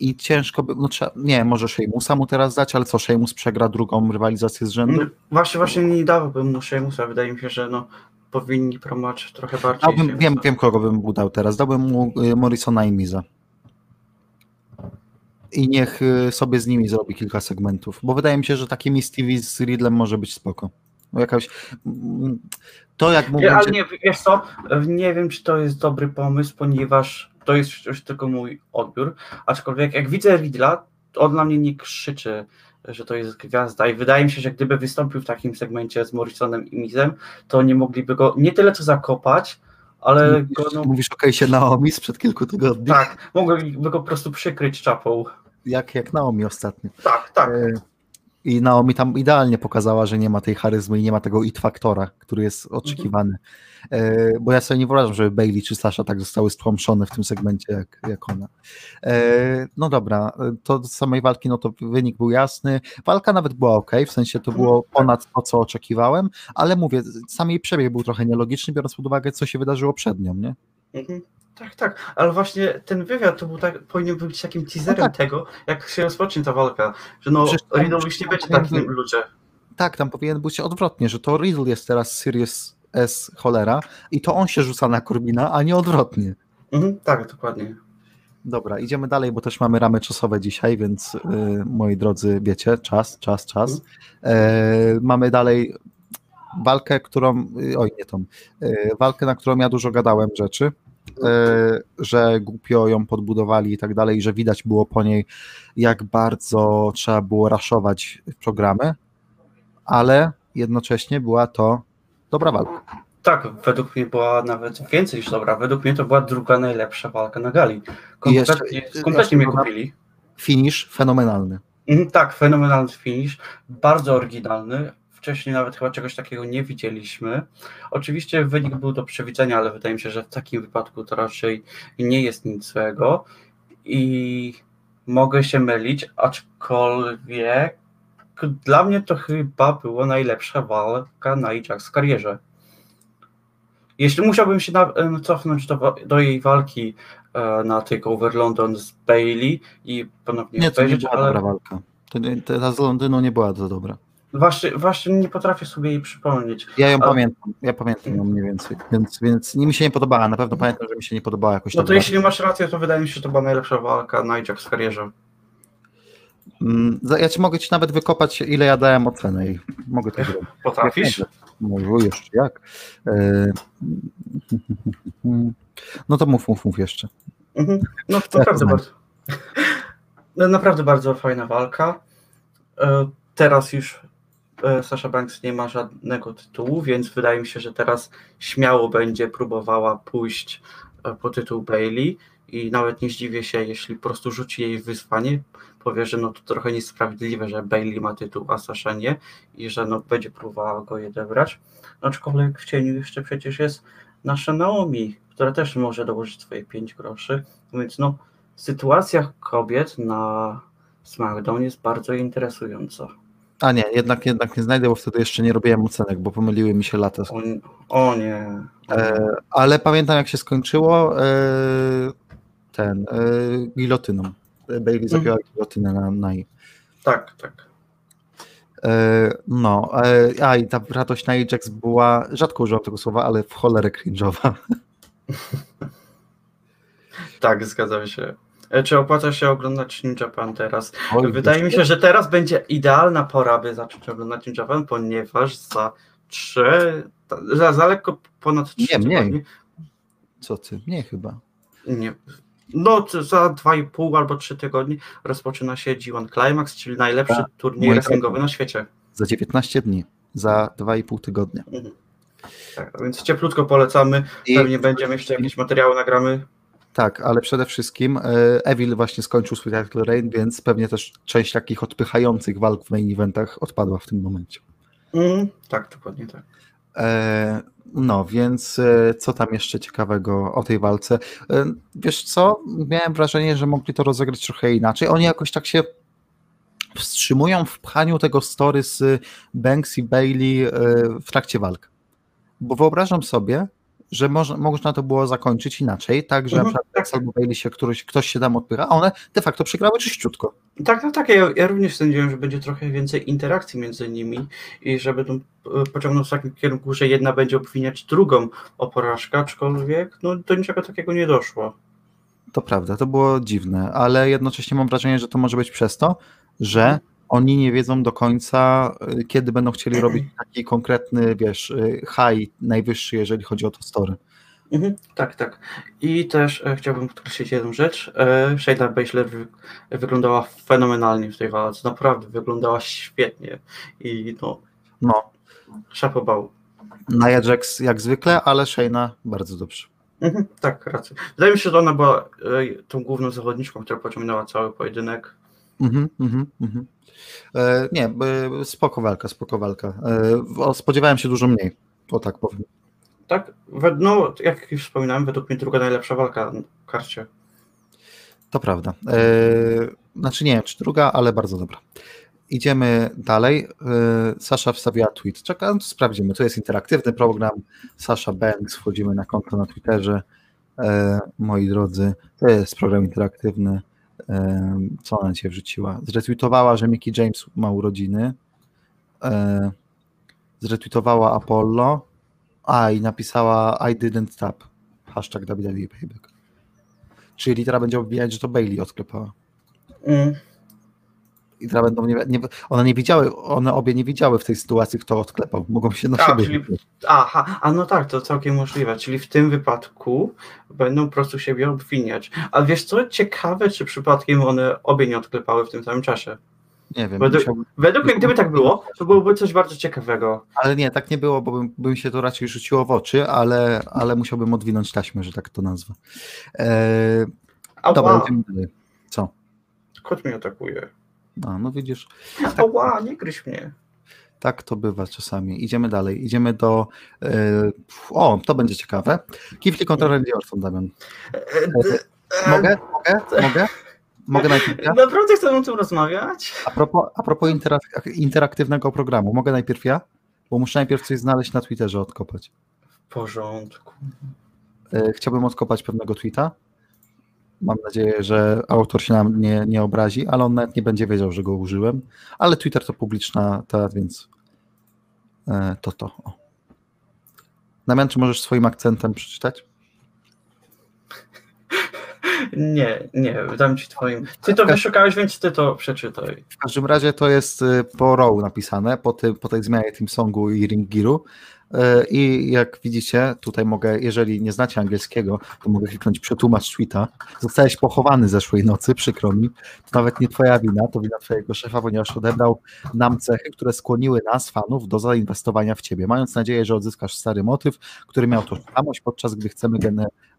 i ciężko by, no trzeba, nie, może Sheamusa mu teraz dać, ale co, Sheamus przegra drugą rywalizację z rzędu? Właśnie, właśnie nie dałbym mu Sheamusa. Wydaje mi się, że no, powinni promować trochę bardziej. Dałbym, wiem, wiem, kogo bym mu dał teraz. Dałbym mu y, Morrisona i Miza. I niech y, sobie z nimi zrobi kilka segmentów, bo wydaje mi się, że takie Miss TV z Riddlem może być spoko. Jakaś, to jak Nie, ale nie, wiesz co, nie wiem, czy to jest dobry pomysł, ponieważ to jest już tylko mój odbiór, aczkolwiek jak widzę Riddla, to on na mnie nie krzyczy, że to jest gwiazda i wydaje mi się, że gdyby wystąpił w takim segmencie z Morrisonem i Mizem, to nie mogliby go nie tyle co zakopać, ale go, no, mówisz okej się Naomi sprzed kilku tygodni, tak, mogliby go po prostu przykryć czapą. jak, jak Naomi ostatnio. Tak, tak. E, I Naomi tam idealnie pokazała, że nie ma tej charyzmy i nie ma tego it faktora, który jest oczekiwany. E, Bo ja sobie nie wyobrażam, żeby Bailey czy Sasha tak zostały stłamszone w tym segmencie jak, jak ona. E, No dobra, e, to do samej walki, no to wynik był jasny. Walka nawet była ok, w sensie to było ponad to, co oczekiwałem, ale mówię, sam jej przebieg był trochę nielogiczny, biorąc pod uwagę, co się wydarzyło przed nią, nie? Mhm. Tak, tak, ale właśnie ten wywiad to był tak, powinien być takim teaserem No tak. tego, jak się rozpocznie ta walka, że no tam- Riddle już nie będzie takim być- ludzie. Tak, tam powinien być odwrotnie, że to Riddle jest teraz Sirius S cholera i to on się rzuca na Corbina, a nie odwrotnie. Mhm, tak, dokładnie. Dobra, idziemy dalej, bo też mamy ramy czasowe dzisiaj, więc y, moi drodzy, wiecie, czas, czas, czas. E, mamy dalej walkę, którą, y, oj nie tą, y, walkę, na którą ja dużo gadałem rzeczy, że głupio ją podbudowali i tak dalej, że widać było po niej, jak bardzo trzeba było raszować programy, ale jednocześnie była to dobra walka. Tak, według mnie była nawet więcej niż dobra. Według mnie to była druga najlepsza walka na gali. Jeszcze- Kompletnie, mnie kupili. Finish fenomenalny. Mhm, tak, fenomenalny finish, bardzo oryginalny. Wcześniej nawet chyba czegoś takiego nie widzieliśmy. Oczywiście wynik był do przewidzenia, ale wydaje mi się, że w takim wypadku to raczej nie jest nic złego. I mogę się mylić, aczkolwiek dla mnie to chyba była najlepsza walka na Ajax w karierze. Jeśli musiałbym się na, cofnąć do, do, jej walki e, na Takeover London z Bailey i ponownie Nie, to nie była ale... dobra walka. To, ta z Londynu nie była to dobra. Właśnie, właśnie nie potrafię sobie jej przypomnieć. Ja ją pamiętam, ja pamiętam ją mniej więcej, więc, więc mi się nie podobała, na pewno pamiętam, że mi się nie podobała jakoś No to jeśli masz rację, to wydaje mi się, że to była najlepsza walka na Ajax w karierze. Mm, ja ci mogę ci nawet wykopać, ile ja dałem ocenę i mogę to zrobić. Potrafisz? Może jeszcze jak. E, no to mów, mów, mów jeszcze. Mhm. No to naprawdę bardzo, no, naprawdę bardzo fajna walka. E, teraz już Sasha Banks nie ma żadnego tytułu, więc wydaje mi się, że teraz śmiało będzie próbowała pójść po tytuł Bailey i nawet nie zdziwię się, jeśli po prostu rzuci jej wyzwanie, powie, że no to trochę niesprawiedliwe, że Bailey ma tytuł, a Sasha nie i że no będzie próbowała go odebrać. Aczkolwiek w cieniu jeszcze przecież jest nasza Naomi, która też może dołożyć swoje 5 groszy, więc no sytuacja kobiet na SmackDown jest bardzo interesująca. A nie, jednak, jednak nie znajdę, bo wtedy jeszcze nie robiłem ocenek, bo pomyliły mi się lata. O, o nie. E, ale pamiętam jak się skończyło. E, ten, e, gilotyną. Bailey mhm. zabiła gilotynę na, na Tak, tak. E, no, e, a i ta radość na Ajax była, rzadko używam tego słowa, ale w cholerę cringe'owa. tak, zgadzam się. E, czy opłaca się oglądać Ninja Japan teraz? Oj, Wydaje mi się, że teraz będzie idealna pora, by zacząć oglądać Ninja Japan, ponieważ za trzy, za, za lekko ponad trzy Nie, mniej. Co ty? Nie chyba. Nie, no za 2,5 albo 3 tygodnie rozpoczyna się G1 Climax, czyli najlepszy tak, turniej wrestlingowy na świecie. Za 19 dni, za 2,5 tygodnia. Mhm. Tak, więc cieplutko polecamy. I... Pewnie będziemy jeszcze jakieś materiały nagramy. Tak, ale przede wszystkim e, Evil właśnie skończył swój title reign, więc pewnie też część takich odpychających walk w main eventach odpadła w tym momencie. Mm, tak, dokładnie tak. E, no, więc e, co tam jeszcze ciekawego o tej walce? E, wiesz co? Miałem wrażenie, że mogli to rozegrać trochę inaczej. Oni jakoś tak się wstrzymują w pchaniu tego story z Banks i Bailey w trakcie walk. Bo wyobrażam sobie, że można, można to było zakończyć inaczej, tak, że mhm, tak. albo Bailey się któryś, ktoś się tam odpycha, a one de facto przegrały czyściutko. Tak, tak, tak. Ja, ja również sądziłem, że będzie trochę więcej interakcji między nimi i że będą e, pociągnąć w takim kierunku, że jedna będzie obwiniać drugą o porażkę, aczkolwiek no, do niczego takiego nie doszło. To prawda, to było dziwne, ale jednocześnie mam wrażenie, że to może być przez to, że oni nie wiedzą do końca, y, kiedy będą chcieli robić taki konkretny, wiesz, y, high, najwyższy, jeżeli chodzi o to story. Mhm, tak, tak. I też e, chciałbym podkreślić jedną rzecz. E, Baszler wy, wyglądała fenomenalnie w tej walce. Naprawdę wyglądała świetnie. I no, no. szapował. Nia Jax jak zwykle, ale Shayna bardzo dobrze. Mhm, tak, racja. Wydaje mi się, że ona była e, tą główną zawodniczką, która pociągnęła cały pojedynek. Mhm, mhm, mhm. E, nie, e, spoko walka, spoko walka. E, spodziewałem się dużo mniej, o tak powiem. Tak? No, jak już wspominałem, według mnie druga najlepsza walka w karcie. To prawda. Znaczy nie wiem, czy druga, ale bardzo dobra. Idziemy dalej. Sasza wstawiła tweet. Czekam, sprawdzimy. To jest interaktywny program. Sasza Banks, wchodzimy na konto na Twitterze. Moi drodzy, to jest program interaktywny co ona cię wrzuciła? Zretweetowała, że Mickey James ma urodziny. Zretweetowała Apollo. A i napisała I didn't tap. Hashtag WWE Payback. Czyli teraz będzie obwijać, że to Bailey odklepała. Mm i teraz będą nie, nie, one nie widziały, one obie nie widziały w tej sytuacji, kto odklepał. Mogą się na a, siebie. Czyli, aha, a no tak, to całkiem możliwe. Czyli w tym wypadku będą po prostu siebie obwiniać. A wiesz co, ciekawe, czy przypadkiem one obie nie odklepały w tym samym czasie. Nie wiem. Według, musiałbym... według mnie, gdyby tak było, to byłoby coś bardzo ciekawego. Ale nie, tak nie było, bo bym, bym się to raczej rzuciło w oczy, ale, ale musiałbym odwinąć taśmę, że tak to nazwę. Eee, dobra. Co? Kot mnie atakuje. A, no widzisz. Tak, Oła, nie gryź mnie. Tak to bywa czasami. Idziemy dalej. Idziemy do. Yy, o, to będzie ciekawe. Kifli kontra Randy Orton, Damian. Mogę? Mogę? Mogę? Mogę najpierw ja? Naprawdę chcę o tym rozmawiać? A propos, a propos interak interaktywnego programu, mogę najpierw ja? Bo muszę najpierw coś znaleźć na Twitterze, odkopać. W porządku. Chciałbym odkopać pewnego tweeta. Mam nadzieję, że autor się nam nie, nie obrazi, ale on nawet nie będzie wiedział, że go użyłem. Ale Twitter to publiczna ta, więc to to. O. Damian, czy możesz swoim akcentem przeczytać? Nie, nie, dam ci twoim. Ty to wyszukałeś, więc ty to przeczytaj. W każdym razie to jest po Row napisane, po, tym, po tej zmianie Team Songu i Ring Gearu. I jak widzicie, tutaj mogę, jeżeli nie znacie angielskiego, to mogę kliknąć przetłumacz tweeta. Zostałeś pochowany zeszłej nocy, przykro mi. To nawet nie twoja wina, to wina twojego szefa, ponieważ odebrał nam cechy, które skłoniły nas, fanów, do zainwestowania w ciebie, mając nadzieję, że odzyskasz stary motyw, który miał tożsamość, podczas gdy chcemy,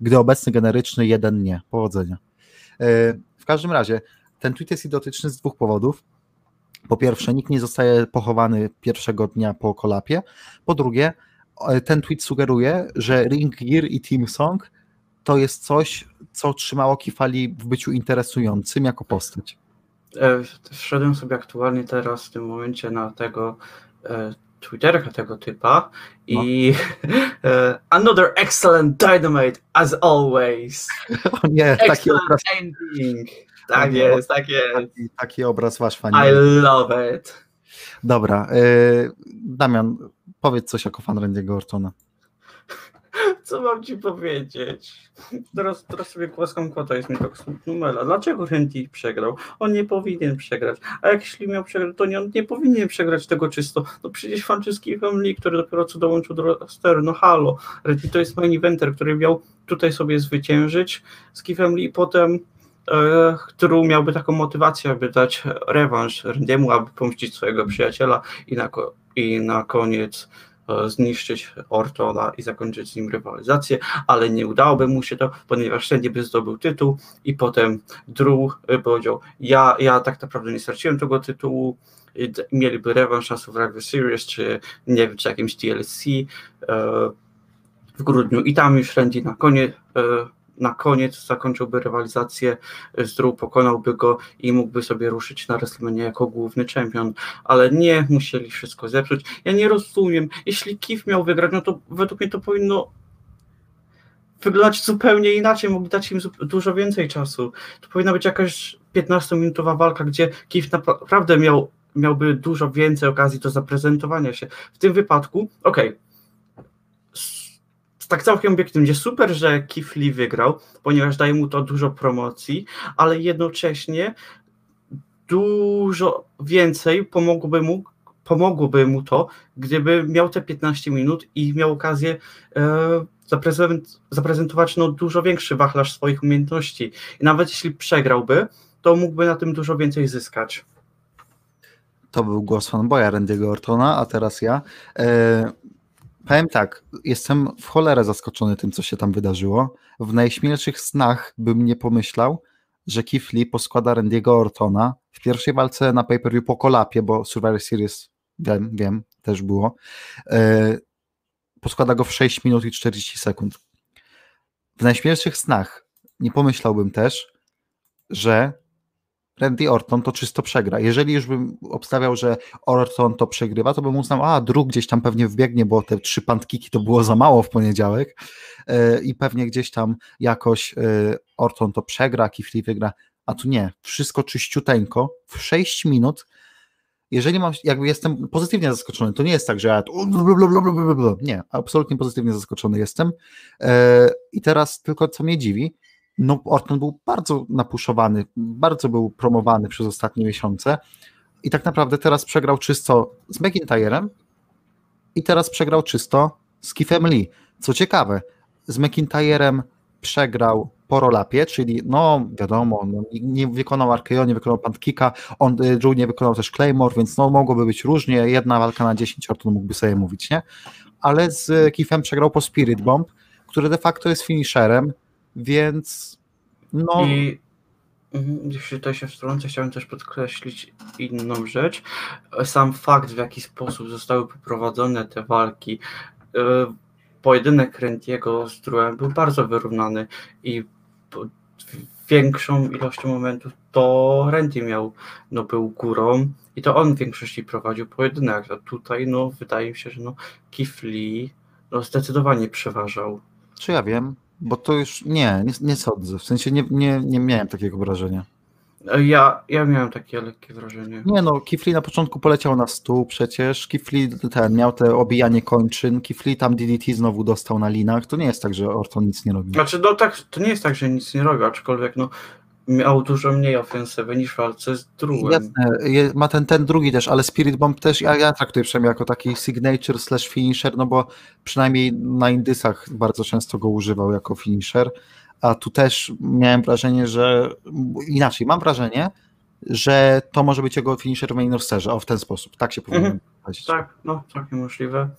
gdy obecny generyczny jeden nie. Powodzenia. W każdym razie, ten tweet jest identyczny z dwóch powodów. Po pierwsze, nikt nie zostaje pochowany pierwszego dnia po kolapie. Po drugie, ten tweet sugeruje, że Ring Gear i Team Song to jest coś, co trzymało Kifali w byciu interesującym jako postać. Wszedłem sobie aktualnie teraz w tym momencie na tego Twitterka tego typa no. i another excellent dynamite as always. O nie, taki obraz. ending. Tak jest, tak jest. Taki, taki obraz masz fani. I love it. Dobra, yy, Damian, powiedz coś jako fan Randy'ego Ortona. Co mam ci powiedzieć? Teraz, teraz sobie głaskam kota, jest mi tak smutno Dlaczego Randy przegrał? On nie powinien przegrać. A jak jeśli miał przegrać, to nie, on nie powinien przegrać tego czysto. No przecież Franczyski Lee, który dopiero co dołączył do rosteru, no halo. Randy to jest main eventer, który miał tutaj sobie zwyciężyć z Kifem Lee, potem który miałby taką motywację, aby dać rewanż Randymu, aby pomścić swojego przyjaciela i na, i na koniec zniszczyć Ortona i zakończyć z nim rywalizację, ale nie udałoby mu się to, ponieważ Randy by zdobył tytuł i potem Drew powiedział, ja, ja tak naprawdę nie straciłem tego tytułu, mieliby rewanż na Survivor Series, czy nie wiem, czy jakimś TLC w grudniu. I tam już Randy na koniec na koniec zakończyłby rywalizację z Drew, pokonałby go i mógłby sobie ruszyć na WrestleMania jako główny czempion, ale nie, musieli wszystko zepsuć. Ja nie rozumiem, jeśli Kif miał wygrać, no to według mnie to powinno wyglądać zupełnie inaczej, mogli dać im dużo więcej czasu. To powinna być jakaś 15-minutowa walka, gdzie Kif naprawdę miał, miałby dużo więcej okazji do zaprezentowania się. W tym wypadku, okej, okay, tak całkiem obiektywnie super, że Kifli wygrał, ponieważ daje mu to dużo promocji, ale jednocześnie dużo więcej pomogłoby mu, pomogłoby mu to, gdyby miał te 15 minut i miał okazję e, zaprezent, zaprezentować no, dużo większy wachlarz swoich umiejętności. I nawet jeśli przegrałby, to mógłby na tym dużo więcej zyskać. To był głos fanboya Randy'ego Ortona, a teraz ja. E, Powiem tak, jestem w cholerę zaskoczony tym, co się tam wydarzyło. W najśmielszych snach bym nie pomyślał, że Lee poskłada Randy'ego Ortona w pierwszej walce na pay-per-view po kolapie, bo Survivor Series, wiem, wiem też było, yy, poskłada go w 6 minut i 40 sekund. W najśmielszych snach nie pomyślałbym też, że Randy Orton to czysto przegra. Jeżeli już bym obstawiał, że Orton to przegrywa, to bym uznał, a druk gdzieś tam pewnie wbiegnie, bo te trzy pantkiki to było za mało w poniedziałek yy, i pewnie gdzieś tam jakoś yy, Orton to przegra, Kifli wygra, a tu nie. Wszystko czyściuteńko, w 6 minut. Jeżeli mam, jakby jestem pozytywnie zaskoczony, to nie jest tak, że ja nie, absolutnie pozytywnie zaskoczony jestem. Yy, I teraz tylko co mnie dziwi, no Orton był bardzo napuszowany, bardzo był promowany przez ostatnie miesiące i tak naprawdę teraz przegrał czysto z McIntyrem i teraz przegrał czysto z Keithem Lee. Co ciekawe, z McIntyrem przegrał po rolapie, czyli no wiadomo, no, nie wykonał RKO, nie wykonał Pantkika, on y, Drew nie wykonał też Claymore, więc no mogłoby być różnie, jedna walka na 10 Orton mógłby sobie mówić, nie? Ale z Keithem przegrał po Spirit Bomb, który de facto jest finisherem, więc no. I Mhm, Jeśli tutaj się wtrącę, chciałem też podkreślić inną rzecz. Sam fakt, w jaki sposób zostały poprowadzone te walki. E, Pojedynek Rentiego z Druem był bardzo wyrównany i większą ilością momentów to Renty miał, no był górą i to on w większości prowadził pojedynek, a tutaj no wydaje mi się, że no Lee no, zdecydowanie przeważał. Czy ja wiem? Bo to już nie, nie, nie sądzę. W sensie nie, nie, nie miałem takiego wrażenia. E, Ja, ja miałem takie lekkie wrażenie. Nie no, Kifli na początku poleciał na stół przecież. Kifli ten miał te obijanie kończyn. Kifli tam DDT znowu dostał na linach. To nie jest tak, że Orton nic nie robi. Znaczy, no tak, to nie jest tak, że nic nie robił, aczkolwiek no, miał dużo mniej ofensywy niż w walce z drugim. Jasne, je- ma ten, ten drugi też, ale Spirit Bomb też ja, ja traktuję przynajmniej jako taki signature slash finisher, no bo przynajmniej na Indysach bardzo często go używał jako finisher, a tu też miałem wrażenie, że inaczej, mam wrażenie, że to może być jego finisher w main rosterze, o w ten sposób, tak się powinno Mhm. powiedzieć. Tak, no, całkiem możliwe.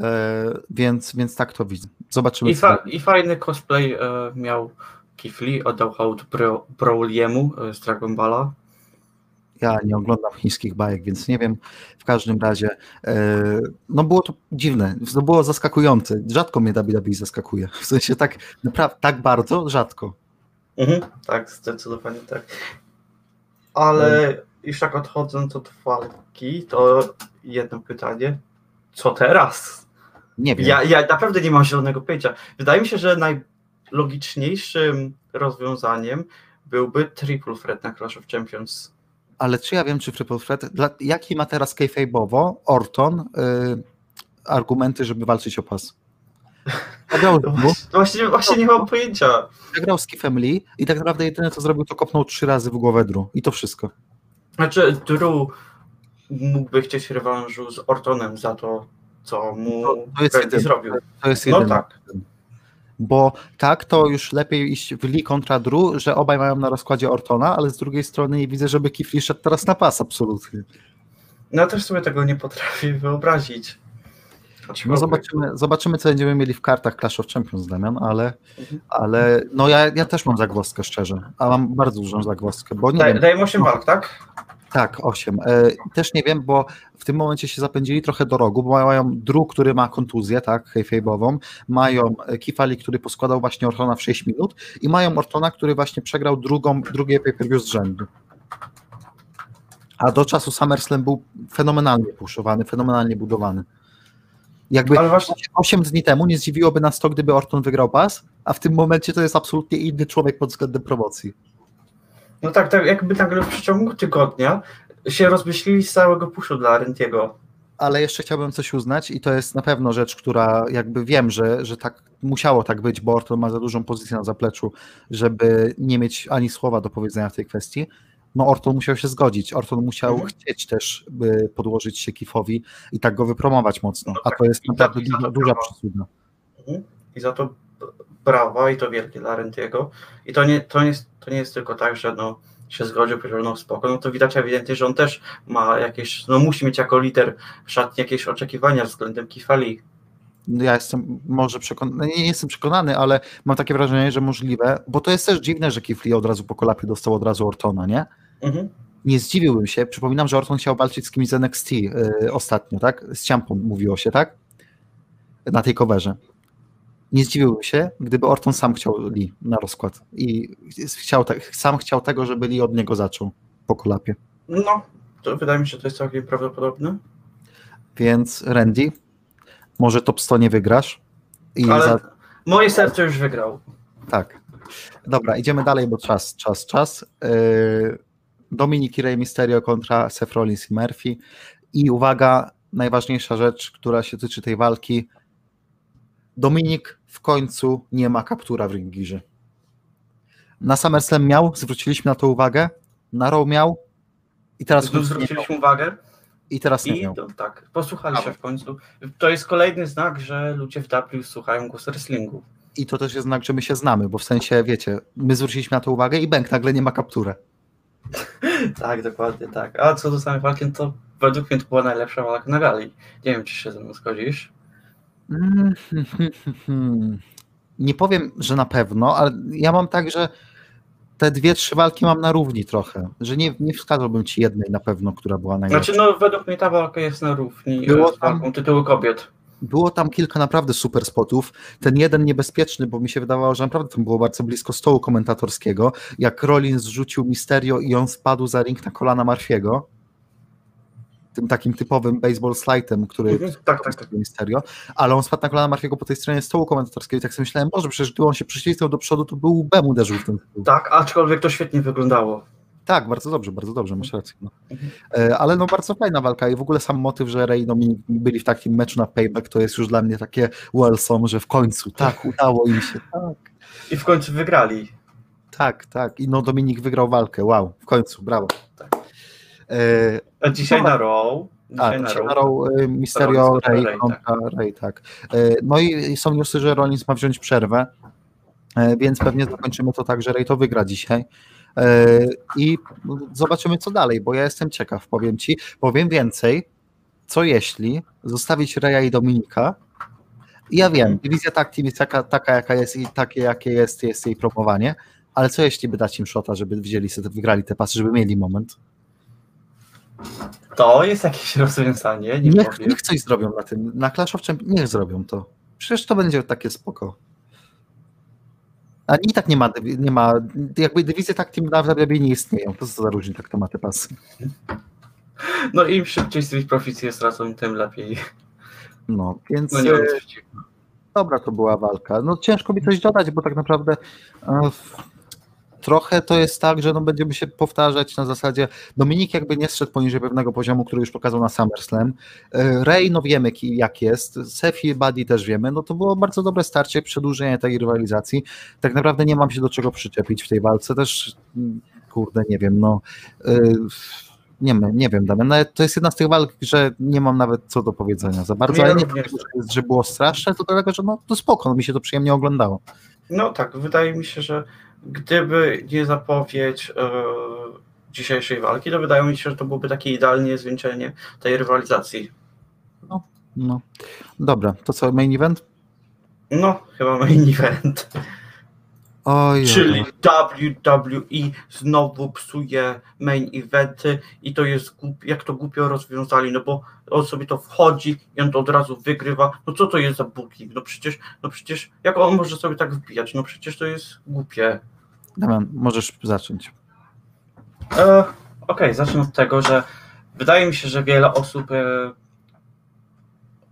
E, więc, więc tak to widzę. Zobaczymy. I, fa- i fajny cosplay e, miał Lee, oddał hołd Bro- Broly'emu e, z Dragon Balla. Ja nie oglądam chińskich bajek, więc nie wiem. W każdym razie, e, no było to dziwne, to było zaskakujące. Rzadko mnie WWE zaskakuje. W sensie tak naprawdę, tak bardzo, rzadko. Mhm, tak, zdecydowanie tak. Ale już tak odchodząc od walki, to jedno pytanie. Co teraz? Nie wiem. Ja, ja naprawdę nie mam zielonego pojęcia. Wydaje mi się, że najlogiczniejszym rozwiązaniem byłby triple threat na Clash of Champions. Ale czy ja wiem, czy Triple Threat, dla, jaki ma teraz kayfabe'owo Orton y, argumenty, żeby walczyć o pas? Zagrał, No właśnie, właśnie, właśnie nie mam pojęcia. zagrał z Kifem Lee i tak naprawdę jedyne co zrobił, to kopnął trzy razy w głowę Drew. I to wszystko. Znaczy, Drew mógłby chcieć rewanżu z Ortonem za to, co mu To- to jest jedyne. zrobił. To jest No jedyne. tak. Bo tak, to już lepiej iść w Lee kontra Drew, że obaj mają na rozkładzie Ortona, ale z drugiej strony nie widzę, żeby Kif Lee szedł teraz na pas, absolutnie. No ja też sobie tego nie potrafię wyobrazić. No zobaczymy, zobaczymy, co będziemy mieli w kartach Clash of Champions, Damian, ale, Mhm. ale no ja, ja też mam zagwozdkę, szczerze, a mam bardzo dużą zagwozdkę, bo nie Daj, wiem, dajmy 8 walk, tak? Tak, 8. E, też nie wiem, bo w tym momencie się zapędzili trochę do rogu, bo mają Drew, który ma kontuzję, tak, hejfejbową, mają Kifali, który poskładał właśnie Ortona w 6 minut i mają Ortona, który właśnie przegrał drugą, drugie pay-per-view z rzędu. A do czasu SummerSlam był fenomenalnie puszowany, fenomenalnie budowany. Jakby Ale właśnie, 8 dni temu nie zdziwiłoby nas to, gdyby Orton wygrał pas, a w tym momencie to jest absolutnie inny człowiek pod względem promocji. No tak, tak jakby nagle w przeciągu tygodnia się rozmyślili z całego puszu dla Rentiego. Ale jeszcze chciałbym coś uznać i to jest na pewno rzecz, która jakby wiem, że, że tak musiało tak być, bo Orton ma za dużą pozycję na zapleczu, żeby nie mieć ani słowa do powiedzenia w tej kwestii. No Orton musiał się zgodzić, Orton musiał Mhm. chcieć też podłożyć się Kifowi i tak go wypromować mocno, No a tak, to jest naprawdę duża, przysługa. I za to brawa i to wielkie dla Rentiego. I to nie, to nie, jest, to nie jest tylko tak, że no, się zgodził, powiedział, no spoko, no to widać ewidentnie, że on też ma jakieś, no musi mieć jako lider szatni jakieś oczekiwania względem Kifali. No ja jestem może przekonany, nie jestem przekonany, ale mam takie wrażenie, że możliwe, bo to jest też dziwne, że Kifli od razu po kolapie dostał od razu Ortona, nie? Mhm. Nie zdziwiłbym się, przypominam, że Orton chciał walczyć z kimś z NXT y, ostatnio, tak? Z Ciampą mówiło się, tak? Na tej coverze. Nie zdziwiłbym się, gdyby Orton sam chciał Lee na rozkład i chciał sam chciał tego, żeby Lee od niego zaczął po kolapie. No, to wydaje mi się, że to jest całkiem prawdopodobne. Więc Randy, może top 100 nie wygrasz Ale za, moje serce już wygrał. Tak. Dobra, idziemy dalej, bo czas, czas, czas. Yy, Dominik i Rey Mysterio kontra Seth Rollins i Murphy. I uwaga, najważniejsza rzecz, która się tyczy tej walki. Dominik w końcu nie ma kaptura w ringirze. Na SummerSlam miał, zwróciliśmy na to uwagę. Na Raw miał i teraz, Tu nie miał. zwróciliśmy uwagę I teraz nie i miał. to, tak, posłuchali się w końcu. To jest kolejny znak, że ludzie w W słuchają głosu wrestlingu. I to też jest znak, że my się znamy, bo w sensie, wiecie, my zwróciliśmy na to uwagę i Bęk nagle nie ma kaptura. Tak, dokładnie tak. A co do samej walki, to według mnie to była najlepsza walka na gali. Nie wiem, czy się ze mną zgodzisz. Mm, hmm, hmm, hmm. Nie powiem, że na pewno, ale ja mam tak, że te dwie, trzy walki mam na równi trochę, że nie, nie wskazałbym ci jednej na pewno, która była najlepsza. Znaczy, no według mnie ta walka jest na równi Było z walką tam- tytułu kobiet. Było tam kilka naprawdę super spotów. Ten jeden niebezpieczny, bo mi się wydawało, że naprawdę tam było bardzo blisko stołu komentatorskiego, jak Rollins zrzucił Misterio i on spadł za ring na kolana Marfiego. Tym takim typowym baseball slide'em, który Mhm, tak, tak, tak. Misterio, ale on spadł na kolana Marfiego po tej stronie stołu komentatorskiego i tak sobie myślałem, Boże, przecież gdy on się przycisnął do przodu, to był łbem uderzył w ten stół. Tak, aczkolwiek to świetnie wyglądało. Tak, bardzo dobrze, bardzo dobrze, masz rację. No. Mhm. E, Ale no bardzo fajna walka i w ogóle sam motyw, że Rey i Dominik byli w takim meczu na payback, to jest już dla mnie takie Wilson, że w końcu, tak, udało im się, tak, I w końcu wygrali. tak, tak. I no Dominik wygrał walkę, wow, w końcu, brawo. Tak. E, A dzisiaj Dobra. na Raw. A, na Mysterio Rollins kontra Rey Rey, kontra Rey, tak. E, No i są newsy, że Rollins ma wziąć przerwę, e, więc pewnie zakończymy to tak, że Rey to wygra dzisiaj. I zobaczymy co dalej, bo ja jestem ciekaw, powiem ci. Powiem więcej, co jeśli zostawić Reja i Dominika ja wiem, dywizja tag team jest taka, taka jaka jest i takie jakie jest, jest jej promowanie, ale co jeśli by dać im shota, żeby wzięli sobie, wygrali te pasy, żeby mieli moment? To jest jakieś rozwiązanie, nie Niech, powiem. niech coś zrobią na tym. Na Clash of Champions, niech zrobią to. Przecież to będzie takie spoko. A i tak nie ma, nie ma jakby dywizje tak team na WWE nie istnieją. To co za różni tak tematy pasy. No im szybciej Street Profits je stracą, tym lepiej. No, więc No nie e, dobra to była walka. No ciężko mi coś dodać, bo tak naprawdę e, trochę to jest tak, że no będziemy się powtarzać na zasadzie Dominik jakby nie zszedł poniżej pewnego poziomu, który już pokazał na SummerSlam. E, Ray, no wiemy jak jest. Sefi, Buddy też wiemy. No to było bardzo dobre starcie, przedłużenie tej rywalizacji. Tak naprawdę nie mam się do czego przyczepić w tej walce. Też mm, kurde, nie wiem, no e, nie, wiem, nie wiem, Damian, nawet to jest jedna z tych walk, że nie mam nawet co do powiedzenia za bardzo, ale nie dlatego, że, jest- że było straszne, to dlatego, że no to spoko, no, mi się to przyjemnie oglądało. No tak, wydaje mi się, że gdyby nie zapowiedź e, dzisiejszej walki, to wydaje mi się, że to byłoby takie idealne zwieńczenie tej rywalizacji. No. Dobra, to co, main event? No, chyba main event. Oj, Czyli WWE znowu psuje main eventy i to jest jak to głupio rozwiązali, no bo on sobie to wchodzi i on to od razu wygrywa. No co to jest za booking? No przecież, no przecież jak on może sobie tak wbijać? No przecież to jest głupie. Damian, możesz zacząć. E, Okej, zacznę od tego, że wydaje mi się, że wiele osób e,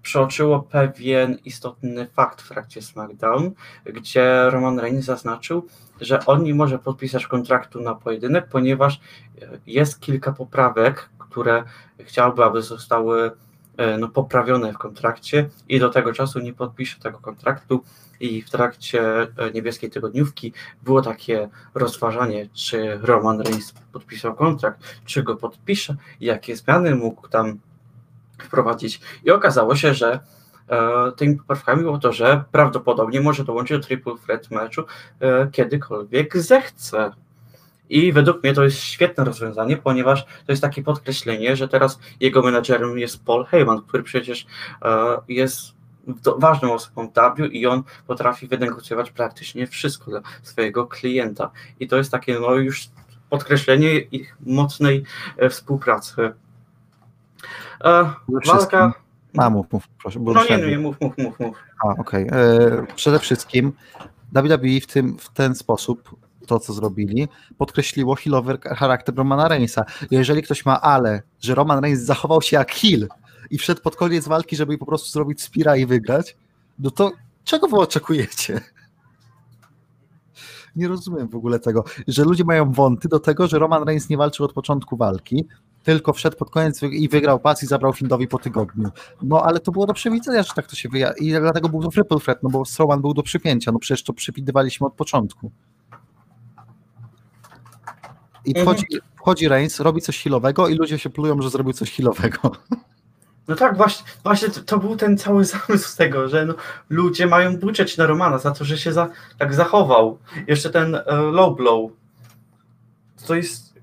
przeoczyło pewien istotny fakt w trakcie SmackDown, gdzie Roman Reigns zaznaczył, że on nie może podpisać kontraktu na pojedynek, ponieważ e, jest kilka poprawek, które chciałby, aby zostały e, no, poprawione w kontrakcie i do tego czasu nie podpisze tego kontraktu. I w trakcie e, niebieskiej tygodniówki było takie rozważanie, czy Roman Reigns podpisał kontrakt, czy go podpisze, jakie zmiany mógł tam wprowadzić. I okazało się, że e, tymi poprawkami było to, że prawdopodobnie może dołączyć do Triple Threat meczu e, kiedykolwiek zechce. I według mnie to jest świetne rozwiązanie, ponieważ to jest takie podkreślenie, że teraz jego menadżerem jest Paul Heyman, który przecież e, jest ważną osobą w W i on potrafi wynegocjować praktycznie wszystko dla swojego klienta. I to jest takie no już podkreślenie ich mocnej e, współpracy. E, walka. A, mów, mów, proszę. Bo No nie, nie, mów, mów, mów, mów. A, okej. E, Przede wszystkim WWE w, tym, w ten sposób, to co zrobili, podkreśliło healowy charakter Romana Reignsa. Jeżeli ktoś ma ale, że Roman Reigns zachował się jak heel i wszedł pod koniec walki, żeby po prostu zrobić spira i wygrać, no to czego wy oczekujecie? Nie rozumiem w ogóle tego, że ludzie mają wąty do tego, że Roman Reigns nie walczył od początku walki, tylko wszedł pod koniec i wygrał pas i zabrał Findowi po tygodniu. No ale to było do przewidzenia, że tak to się wyja. I dlatego był to triple threat, no bo Strowman był do przypięcia, no przecież to przewidywaliśmy od początku. I Mhm. wchodzi, wchodzi Reigns, robi coś healowego i ludzie się plują, że zrobił coś healowego. No tak, właśnie, właśnie to, to był ten cały zamysł z tego, że no, ludzie mają buczeć na Romana za to, że się za, tak zachował. Jeszcze ten e, low blow. To jest,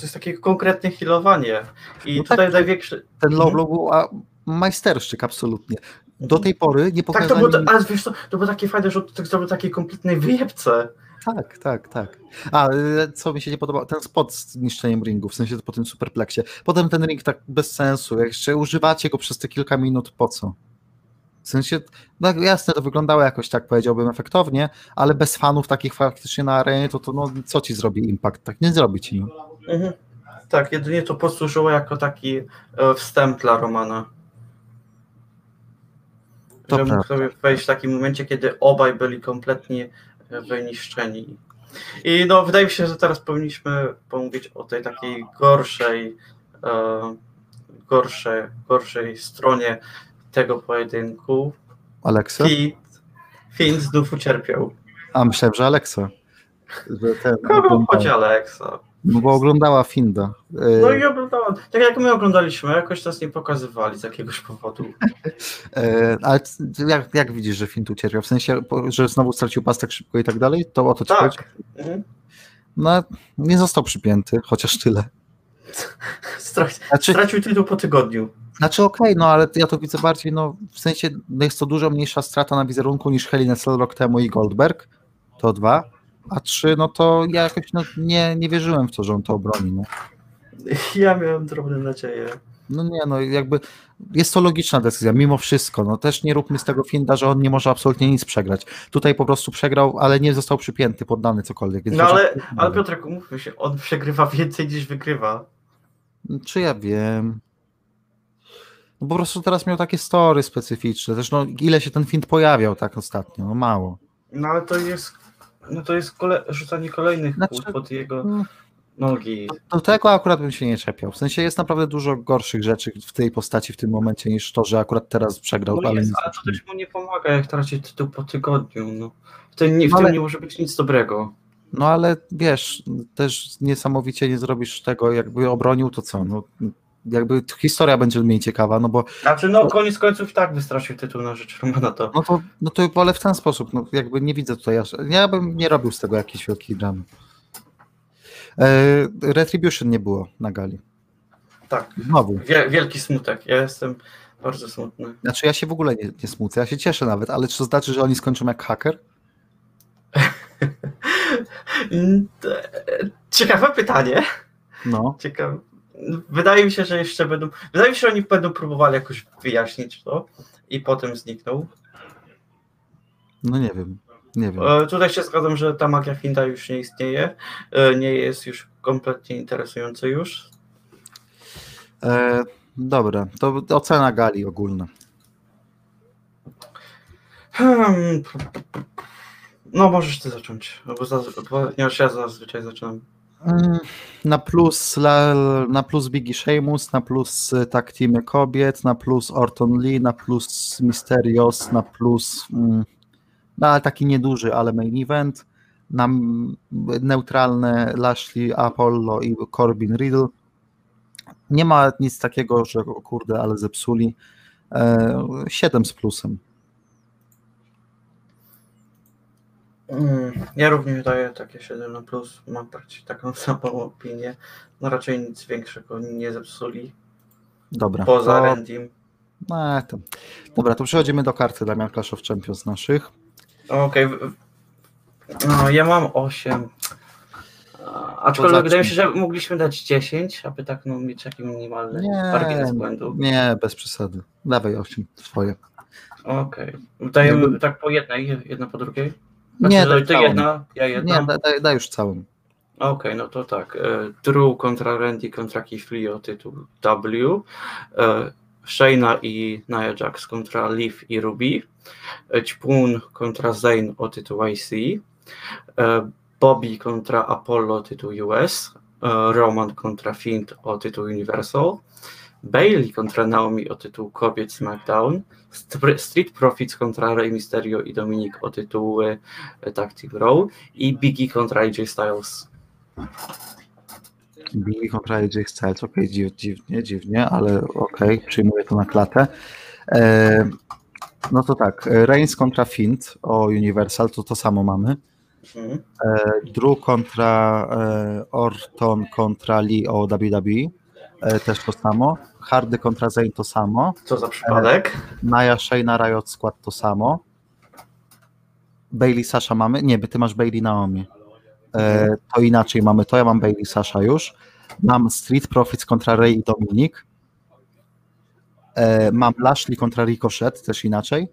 to jest takie konkretne healowanie. I No tak, tutaj to- największy... Ten low Mhm. blow był a, majsterszczyk absolutnie. Do tej pory nie Tak, to pokazali... było, ale wiesz co, to było takie fajne, że to zrobił takie kompletne wyjebce. Tak, tak, tak. A, y, co mi się nie podobało, ten spot z niszczeniem ringu, w sensie po tym superpleksie. Potem ten ring tak bez sensu, jak jeszcze używacie go przez te kilka minut, po co? W sensie, no jasne, to wyglądało jakoś tak, powiedziałbym, efektownie, ale bez fanów takich faktycznie na arenie, to, to no, co ci zrobi impact? Tak nie zrobi ci. Mhm. Tak, jedynie to posłużyło jako taki e, wstęp dla Romana. To że mógł sobie wejść w takim momencie, kiedy obaj byli kompletnie e, wyniszczeni. I no, wydaje mi się, że teraz powinniśmy pomówić o tej takiej gorszej, e, gorszej, gorszej stronie tego pojedynku. Aleksa? Finn, Finn znów ucierpiał. A myślałem, że Aleksa. Że ten, Kogo chodzi Alexa? No bo oglądała Finda. No i oglądałem. Tak jak my oglądaliśmy, jakoś nas nie pokazywali z jakiegoś powodu. E, ale jak, jak widzisz, że Finn tu ucierpiał? W sensie, że znowu stracił pas tak szybko i tak dalej? To o to ci? Tak. Mhm. No, nie został przypięty, chociaż tyle. Strac- Znaczy, Stracił tytuł po tygodniu. znaczy okej, no ale ja to widzę bardziej, no w sensie no jest to dużo mniejsza strata na wizerunku niż a Cell rok temu i Goldberg, to dwa, a trzy, no to ja jakoś no, nie, nie wierzyłem w to, że on to obroni, no. Ja miałem drobne nadzieje. No nie, no jakby jest to logiczna decyzja, mimo wszystko, no też nie róbmy z tego finda, że on nie może absolutnie nic przegrać. Tutaj po prostu przegrał, ale nie został przypięty, poddany cokolwiek. Więc No ale, ale Piotrek, umówmy się, on przegrywa więcej niż wygrywa. Czy ja wiem? No po prostu teraz miał takie story specyficzne. Zresztą ile się ten find pojawiał tak ostatnio? No mało. No ale to jest, no to jest kole- rzucanie kolejnych Znaczy- kół pod jego No, nogi. Do tego akurat bym się nie czepiał. W sensie jest naprawdę dużo gorszych rzeczy w tej postaci w tym momencie niż to, że akurat teraz przegrał. No ale jest, ale to też mu nie pomaga, jak traci tytuł po tygodniu. No. W tym, nie, w No tym ale- nie może być nic dobrego. No ale wiesz, też niesamowicie nie zrobisz tego, jakby obronił, to co? No, jakby historia będzie mniej ciekawa, no bo Znaczy, no koniec końców i tak wystracił tytuł na rzecz Romana to. no to, no to ale w ten sposób, no jakby nie widzę tutaj aż, ja bym nie robił z tego jakiejś wielkiej dramy. E, Retribution nie było na gali. Tak, Znowu. wie, wielki smutek. Ja jestem bardzo smutny. Znaczy ja się w ogóle nie, nie smucę, ja się cieszę nawet, ale czy to znaczy, że oni skończą jak haker? Te- Ciekawe pytanie. No. Ciekawe. Wydaje mi się, że jeszcze będą. Wydaje mi się, że oni będą próbowali jakoś wyjaśnić to i potem zniknął. No nie wiem, nie wiem. E, Tutaj się zgadzam, że ta magia Finda już nie istnieje. E, Nie jest już kompletnie interesujący już. E, dobra, to ocena gali ogólna. Hmm. No, możesz ty zacząć, bo zaz- ponieważ ja zazwyczaj zaczynam. Mm, Na plus, na plus Biggie Sheamus, na plus y, tak teamy kobiet, na plus Orton Lee, na plus Mysterios, na plus mm, no, taki nieduży, ale main event, na neutralne Lashley, Apollo i Corbin Riddle. Nie ma nic takiego, że kurde, ale zepsuli. E, 7 z plusem. Mm, Ja również daję takie 7 na plus. Mam praktycznie taką samą opinię. No raczej nic większego nie zepsuli. Dobra. Poza to- Randym. No, to, dobra, to przechodzimy do karty Damian Clash of Champions naszych. Okej. w- No, ja mam 8. Aczkolwiek wydaje mi się, że mogliśmy dać 10, aby tak no, mieć taki minimalny Nie, margines błędu. nie, bez przesady. Dawaj 8 swoje. Okej. Dajemy Jakby- tak po jednej, jedna po drugiej? Znaczy, Nie, że daj ty całą. jedna, ja jedna. Nie, daj, daj, daj już całą. Okej, no to tak. e, Drew kontra Randy kontra Keith Lee o tytuł W. e, Shayna i Nia Jax kontra Liv i Ruby. e, Ćpun kontra Zayn o tytuł IC. Bobby kontra Apollo o tytuł US. Roman kontra Fiend o tytuł Universal. Bailey kontra Naomi o tytuł Kobiet SmackDown. Str- Street Profits kontra Rey Mysterio i Dominik o tytuły e, Tag Team Raw. I Biggie kontra AJ Styles. Billy kontra AJ Styles, okej, dziw, dziwnie, dziwnie, ale okej, przyjmuję to na klatę. E, no to tak, Reigns kontra Fiend o Universal, to to samo mamy. Mhm. E, Drew kontra e, Orton kontra Lee o WWE, też to samo. Hardy kontra Zayn to samo. Co za przypadek? Naya Shayna Riot Squad to samo. Bailey Sasha mamy? Nie, ty masz Bailey Naomi. E, to inaczej mamy to, ja mam Bailey Sasha już. Mam Street Profits kontra Ray i Dominik. E, mam Lashley kontra Ricochet, też inaczej.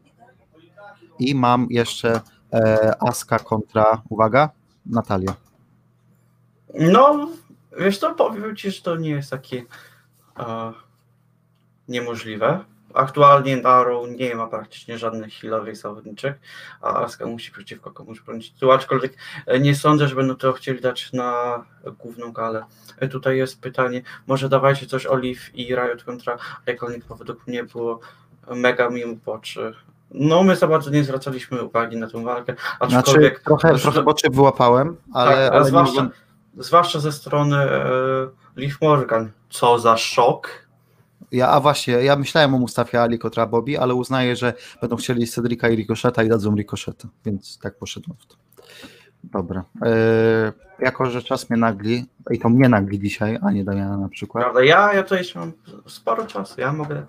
I mam jeszcze e, Aska kontra, uwaga, Natalia. No, wiesz co, powiem ci, że to nie jest takie e, niemożliwe. Aktualnie Naru nie ma praktycznie żadnych healowych zawodniczych, a Aska musi przeciwko komuś bronić tytułu, aczkolwiek e, nie sądzę, że będą to chcieli dać na główną galę. E, Tutaj jest pytanie, może dawajcie coś Olive i Riot kontra Iconic, bo według mnie było mega mimo boczy. No my za bardzo nie zwracaliśmy uwagi na tę walkę, aczkolwiek... Znaczy, trochę, trochę boczy wyłapałem, ale... tak, ale nie zwłaszcza, mogłem- zwłaszcza ze strony e, Liv Morgan. Co za szok. Ja, a właśnie, ja myślałem o Mustafie Ali kontra Bobby, ale uznaję, że będą chcieli Cedrika i Ricocheta i dadzą Ricocheta, więc tak poszedłem w to. Dobra. E, jako, że czas mnie nagli, i to mnie nagli dzisiaj, a nie Damiana na przykład, Prawda? Ja, ja tutaj mam sporo czasu. Ja mogę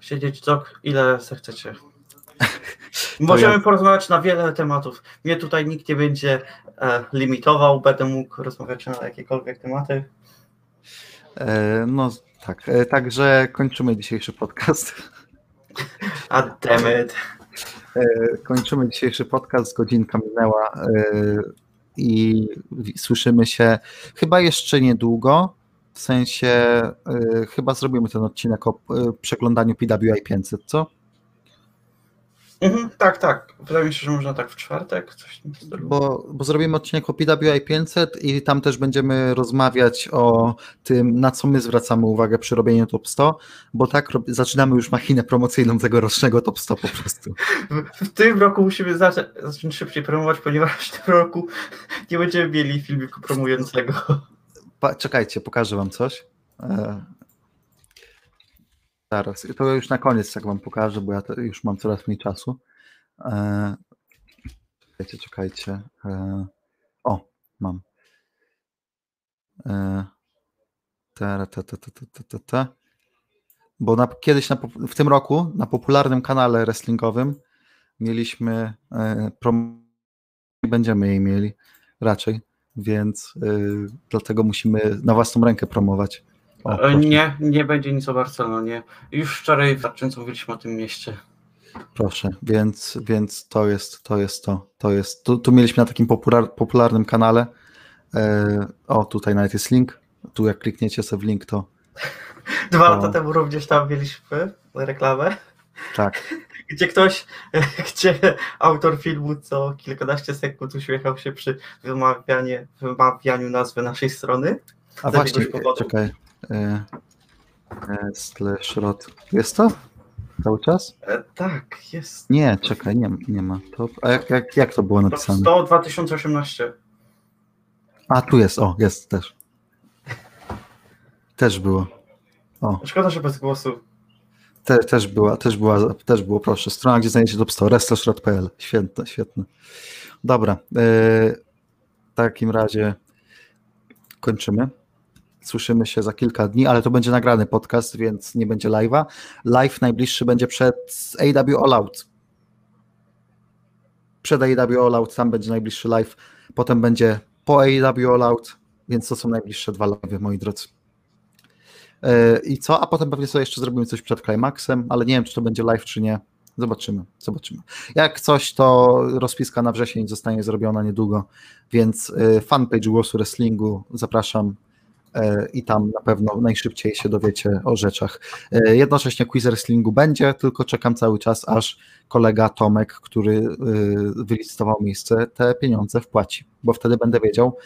siedzieć co ile zechcecie. Możemy ja- porozmawiać na wiele tematów. Mnie tutaj nikt nie będzie e, limitował, będę mógł rozmawiać na jakiekolwiek tematy. e, no tak, e, także kończymy dzisiejszy podcast. A dammit. E, kończymy dzisiejszy podcast, godzinka minęła e, i słyszymy się chyba jeszcze niedługo, w sensie e, chyba zrobimy ten odcinek o przeglądaniu PWI 500, co? Mhm, tak, tak. Wydaje mi się, że można tak w czwartek coś. Bo, bo zrobimy odcinek o PWI 500 i tam też będziemy rozmawiać o tym, na co my zwracamy uwagę przy robieniu top 100, bo tak zaczynamy już machinę promocyjną tegorocznego top 100 po prostu. W, w tym roku musimy zacząć, zacząć szybciej promować, ponieważ w tym roku nie będziemy mieli filmiku promującego. Pa, czekajcie, pokażę wam coś. E, Zaraz. To już na koniec, jak wam pokażę, bo ja już mam coraz mniej czasu. E... Czekajcie, czekajcie. E, o, mam. E... Ta, ta, ta, ta, ta, ta, ta. Bo na, kiedyś na, w tym roku na popularnym kanale wrestlingowym mieliśmy e, prom... będziemy jej mieli raczej, więc e, dlatego musimy na własną rękę promować. O, E, Nie, nie będzie nic o Barcelonie. Już wczoraj wystarczająco mówiliśmy o tym mieście. proszę, więc, więc to jest to, jest to, to jest, tu, tu mieliśmy na takim popular, popularnym kanale, e, o tutaj nawet jest link, tu jak klikniecie sobie w link, to Dwa lata temu również tam mieliśmy reklamę, tak, gdzie ktoś, gdzie autor filmu co kilkanaście sekund uśmiechał się przy wymawianie, wymawianiu nazwy naszej strony. a właśnie, czekaj, e, e, slash rot, jest to? Cały czas? E, tak, jest. Nie, czekaj, nie, nie ma, a jak, jak, jak to było napisane? 100 2018. A, tu jest, o, jest też. Też było. O, Szkoda, że bez głosu. te, też była, też była, też było, proszę. Strona, gdzie znajdziecie top 100, wrestlershred.pl. Świetne, świetne. Dobra, e, w takim razie kończymy. Słyszymy się za kilka dni, ale to będzie nagrany podcast, więc nie będzie live'a. Live najbliższy będzie przed AW All Out. Przed AW All Out, tam będzie najbliższy live. Potem będzie po AW All Out, więc to są najbliższe dwa live'y, moi drodzy. Yy, I co? A potem pewnie sobie jeszcze zrobimy coś przed Climaxem, ale nie wiem, czy to będzie live, czy nie. Zobaczymy, zobaczymy. Jak coś, to rozpiska na wrzesień zostanie zrobiona niedługo, więc yy, fanpage Głosu Wrestlingu zapraszam i tam na pewno najszybciej się dowiecie o rzeczach. Yy, Jednocześnie quiz wrestlingu będzie, tylko czekam cały czas, aż kolega Tomek, który yy, wylicytował miejsce, te pieniądze wpłaci, bo wtedy będę wiedział,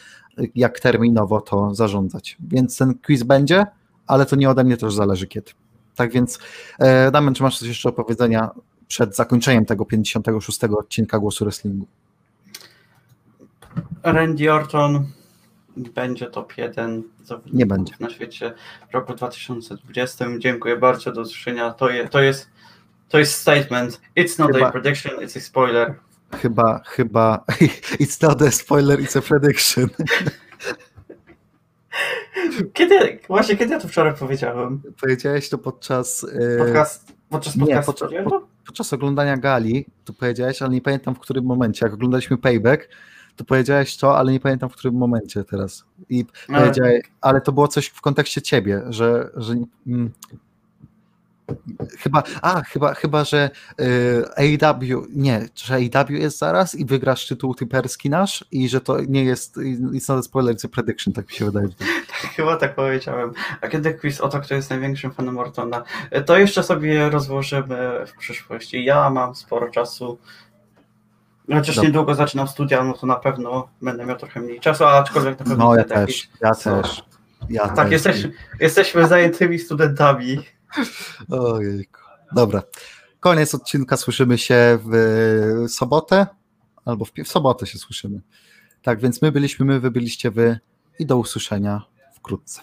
jak terminowo to zarządzać. Więc ten quiz będzie, ale to nie ode mnie też zależy kiedy. Tak więc, e, Damian, czy masz coś jeszcze do powiedzenia przed zakończeniem tego 56 odcinka Głosu Wrestlingu? Randy Orton będzie top 1 zawodników Nie będzie. na świecie w roku 2020. Dziękuję bardzo, do usłyszenia. To, je, to, jest, to jest statement. It's not Chyba- a prediction, it's a spoiler. Chyba, chyba, it's not a spoiler, it's a prediction. Kiedy, właśnie kiedy ja to wczoraj powiedziałem? Powiedziałeś to podczas, e, Podcast Podczas Nie, podcastu podczas- powiedziałem to? Podczas oglądania gali, to powiedziałeś, ale nie pamiętam w którym momencie. Jak oglądaliśmy Payback, to powiedziałeś to, ale nie pamiętam w którym momencie teraz. I Ale- powiedziałeś, ale to było coś w kontekście ciebie, że, że mm, chyba, a chyba, chyba, że y, AEW, nie, że AEW jest zaraz i wygrasz tytuł typerski nasz i że to nie jest, it's not a spoiler, it's a prediction, tak mi się wydaje. Chyba tak powiedziałem. A kiedy quiz o to, kto jest największym fanem Ortona, to jeszcze sobie rozłożymy w przyszłości. Ja mam sporo czasu. Chociaż niedługo zaczynam studia, no to na pewno będę miał trochę mniej czasu, a aczkolwiek na pewno No ja też, jakiś- ja też. Ja Tak, też. jesteśmy, jesteśmy zajętymi studentami. Ojejku. Dobra. Koniec odcinka. Słyszymy się w sobotę albo w, w sobotę się słyszymy. Tak, więc my byliśmy my, wy byliście wy i do usłyszenia wkrótce.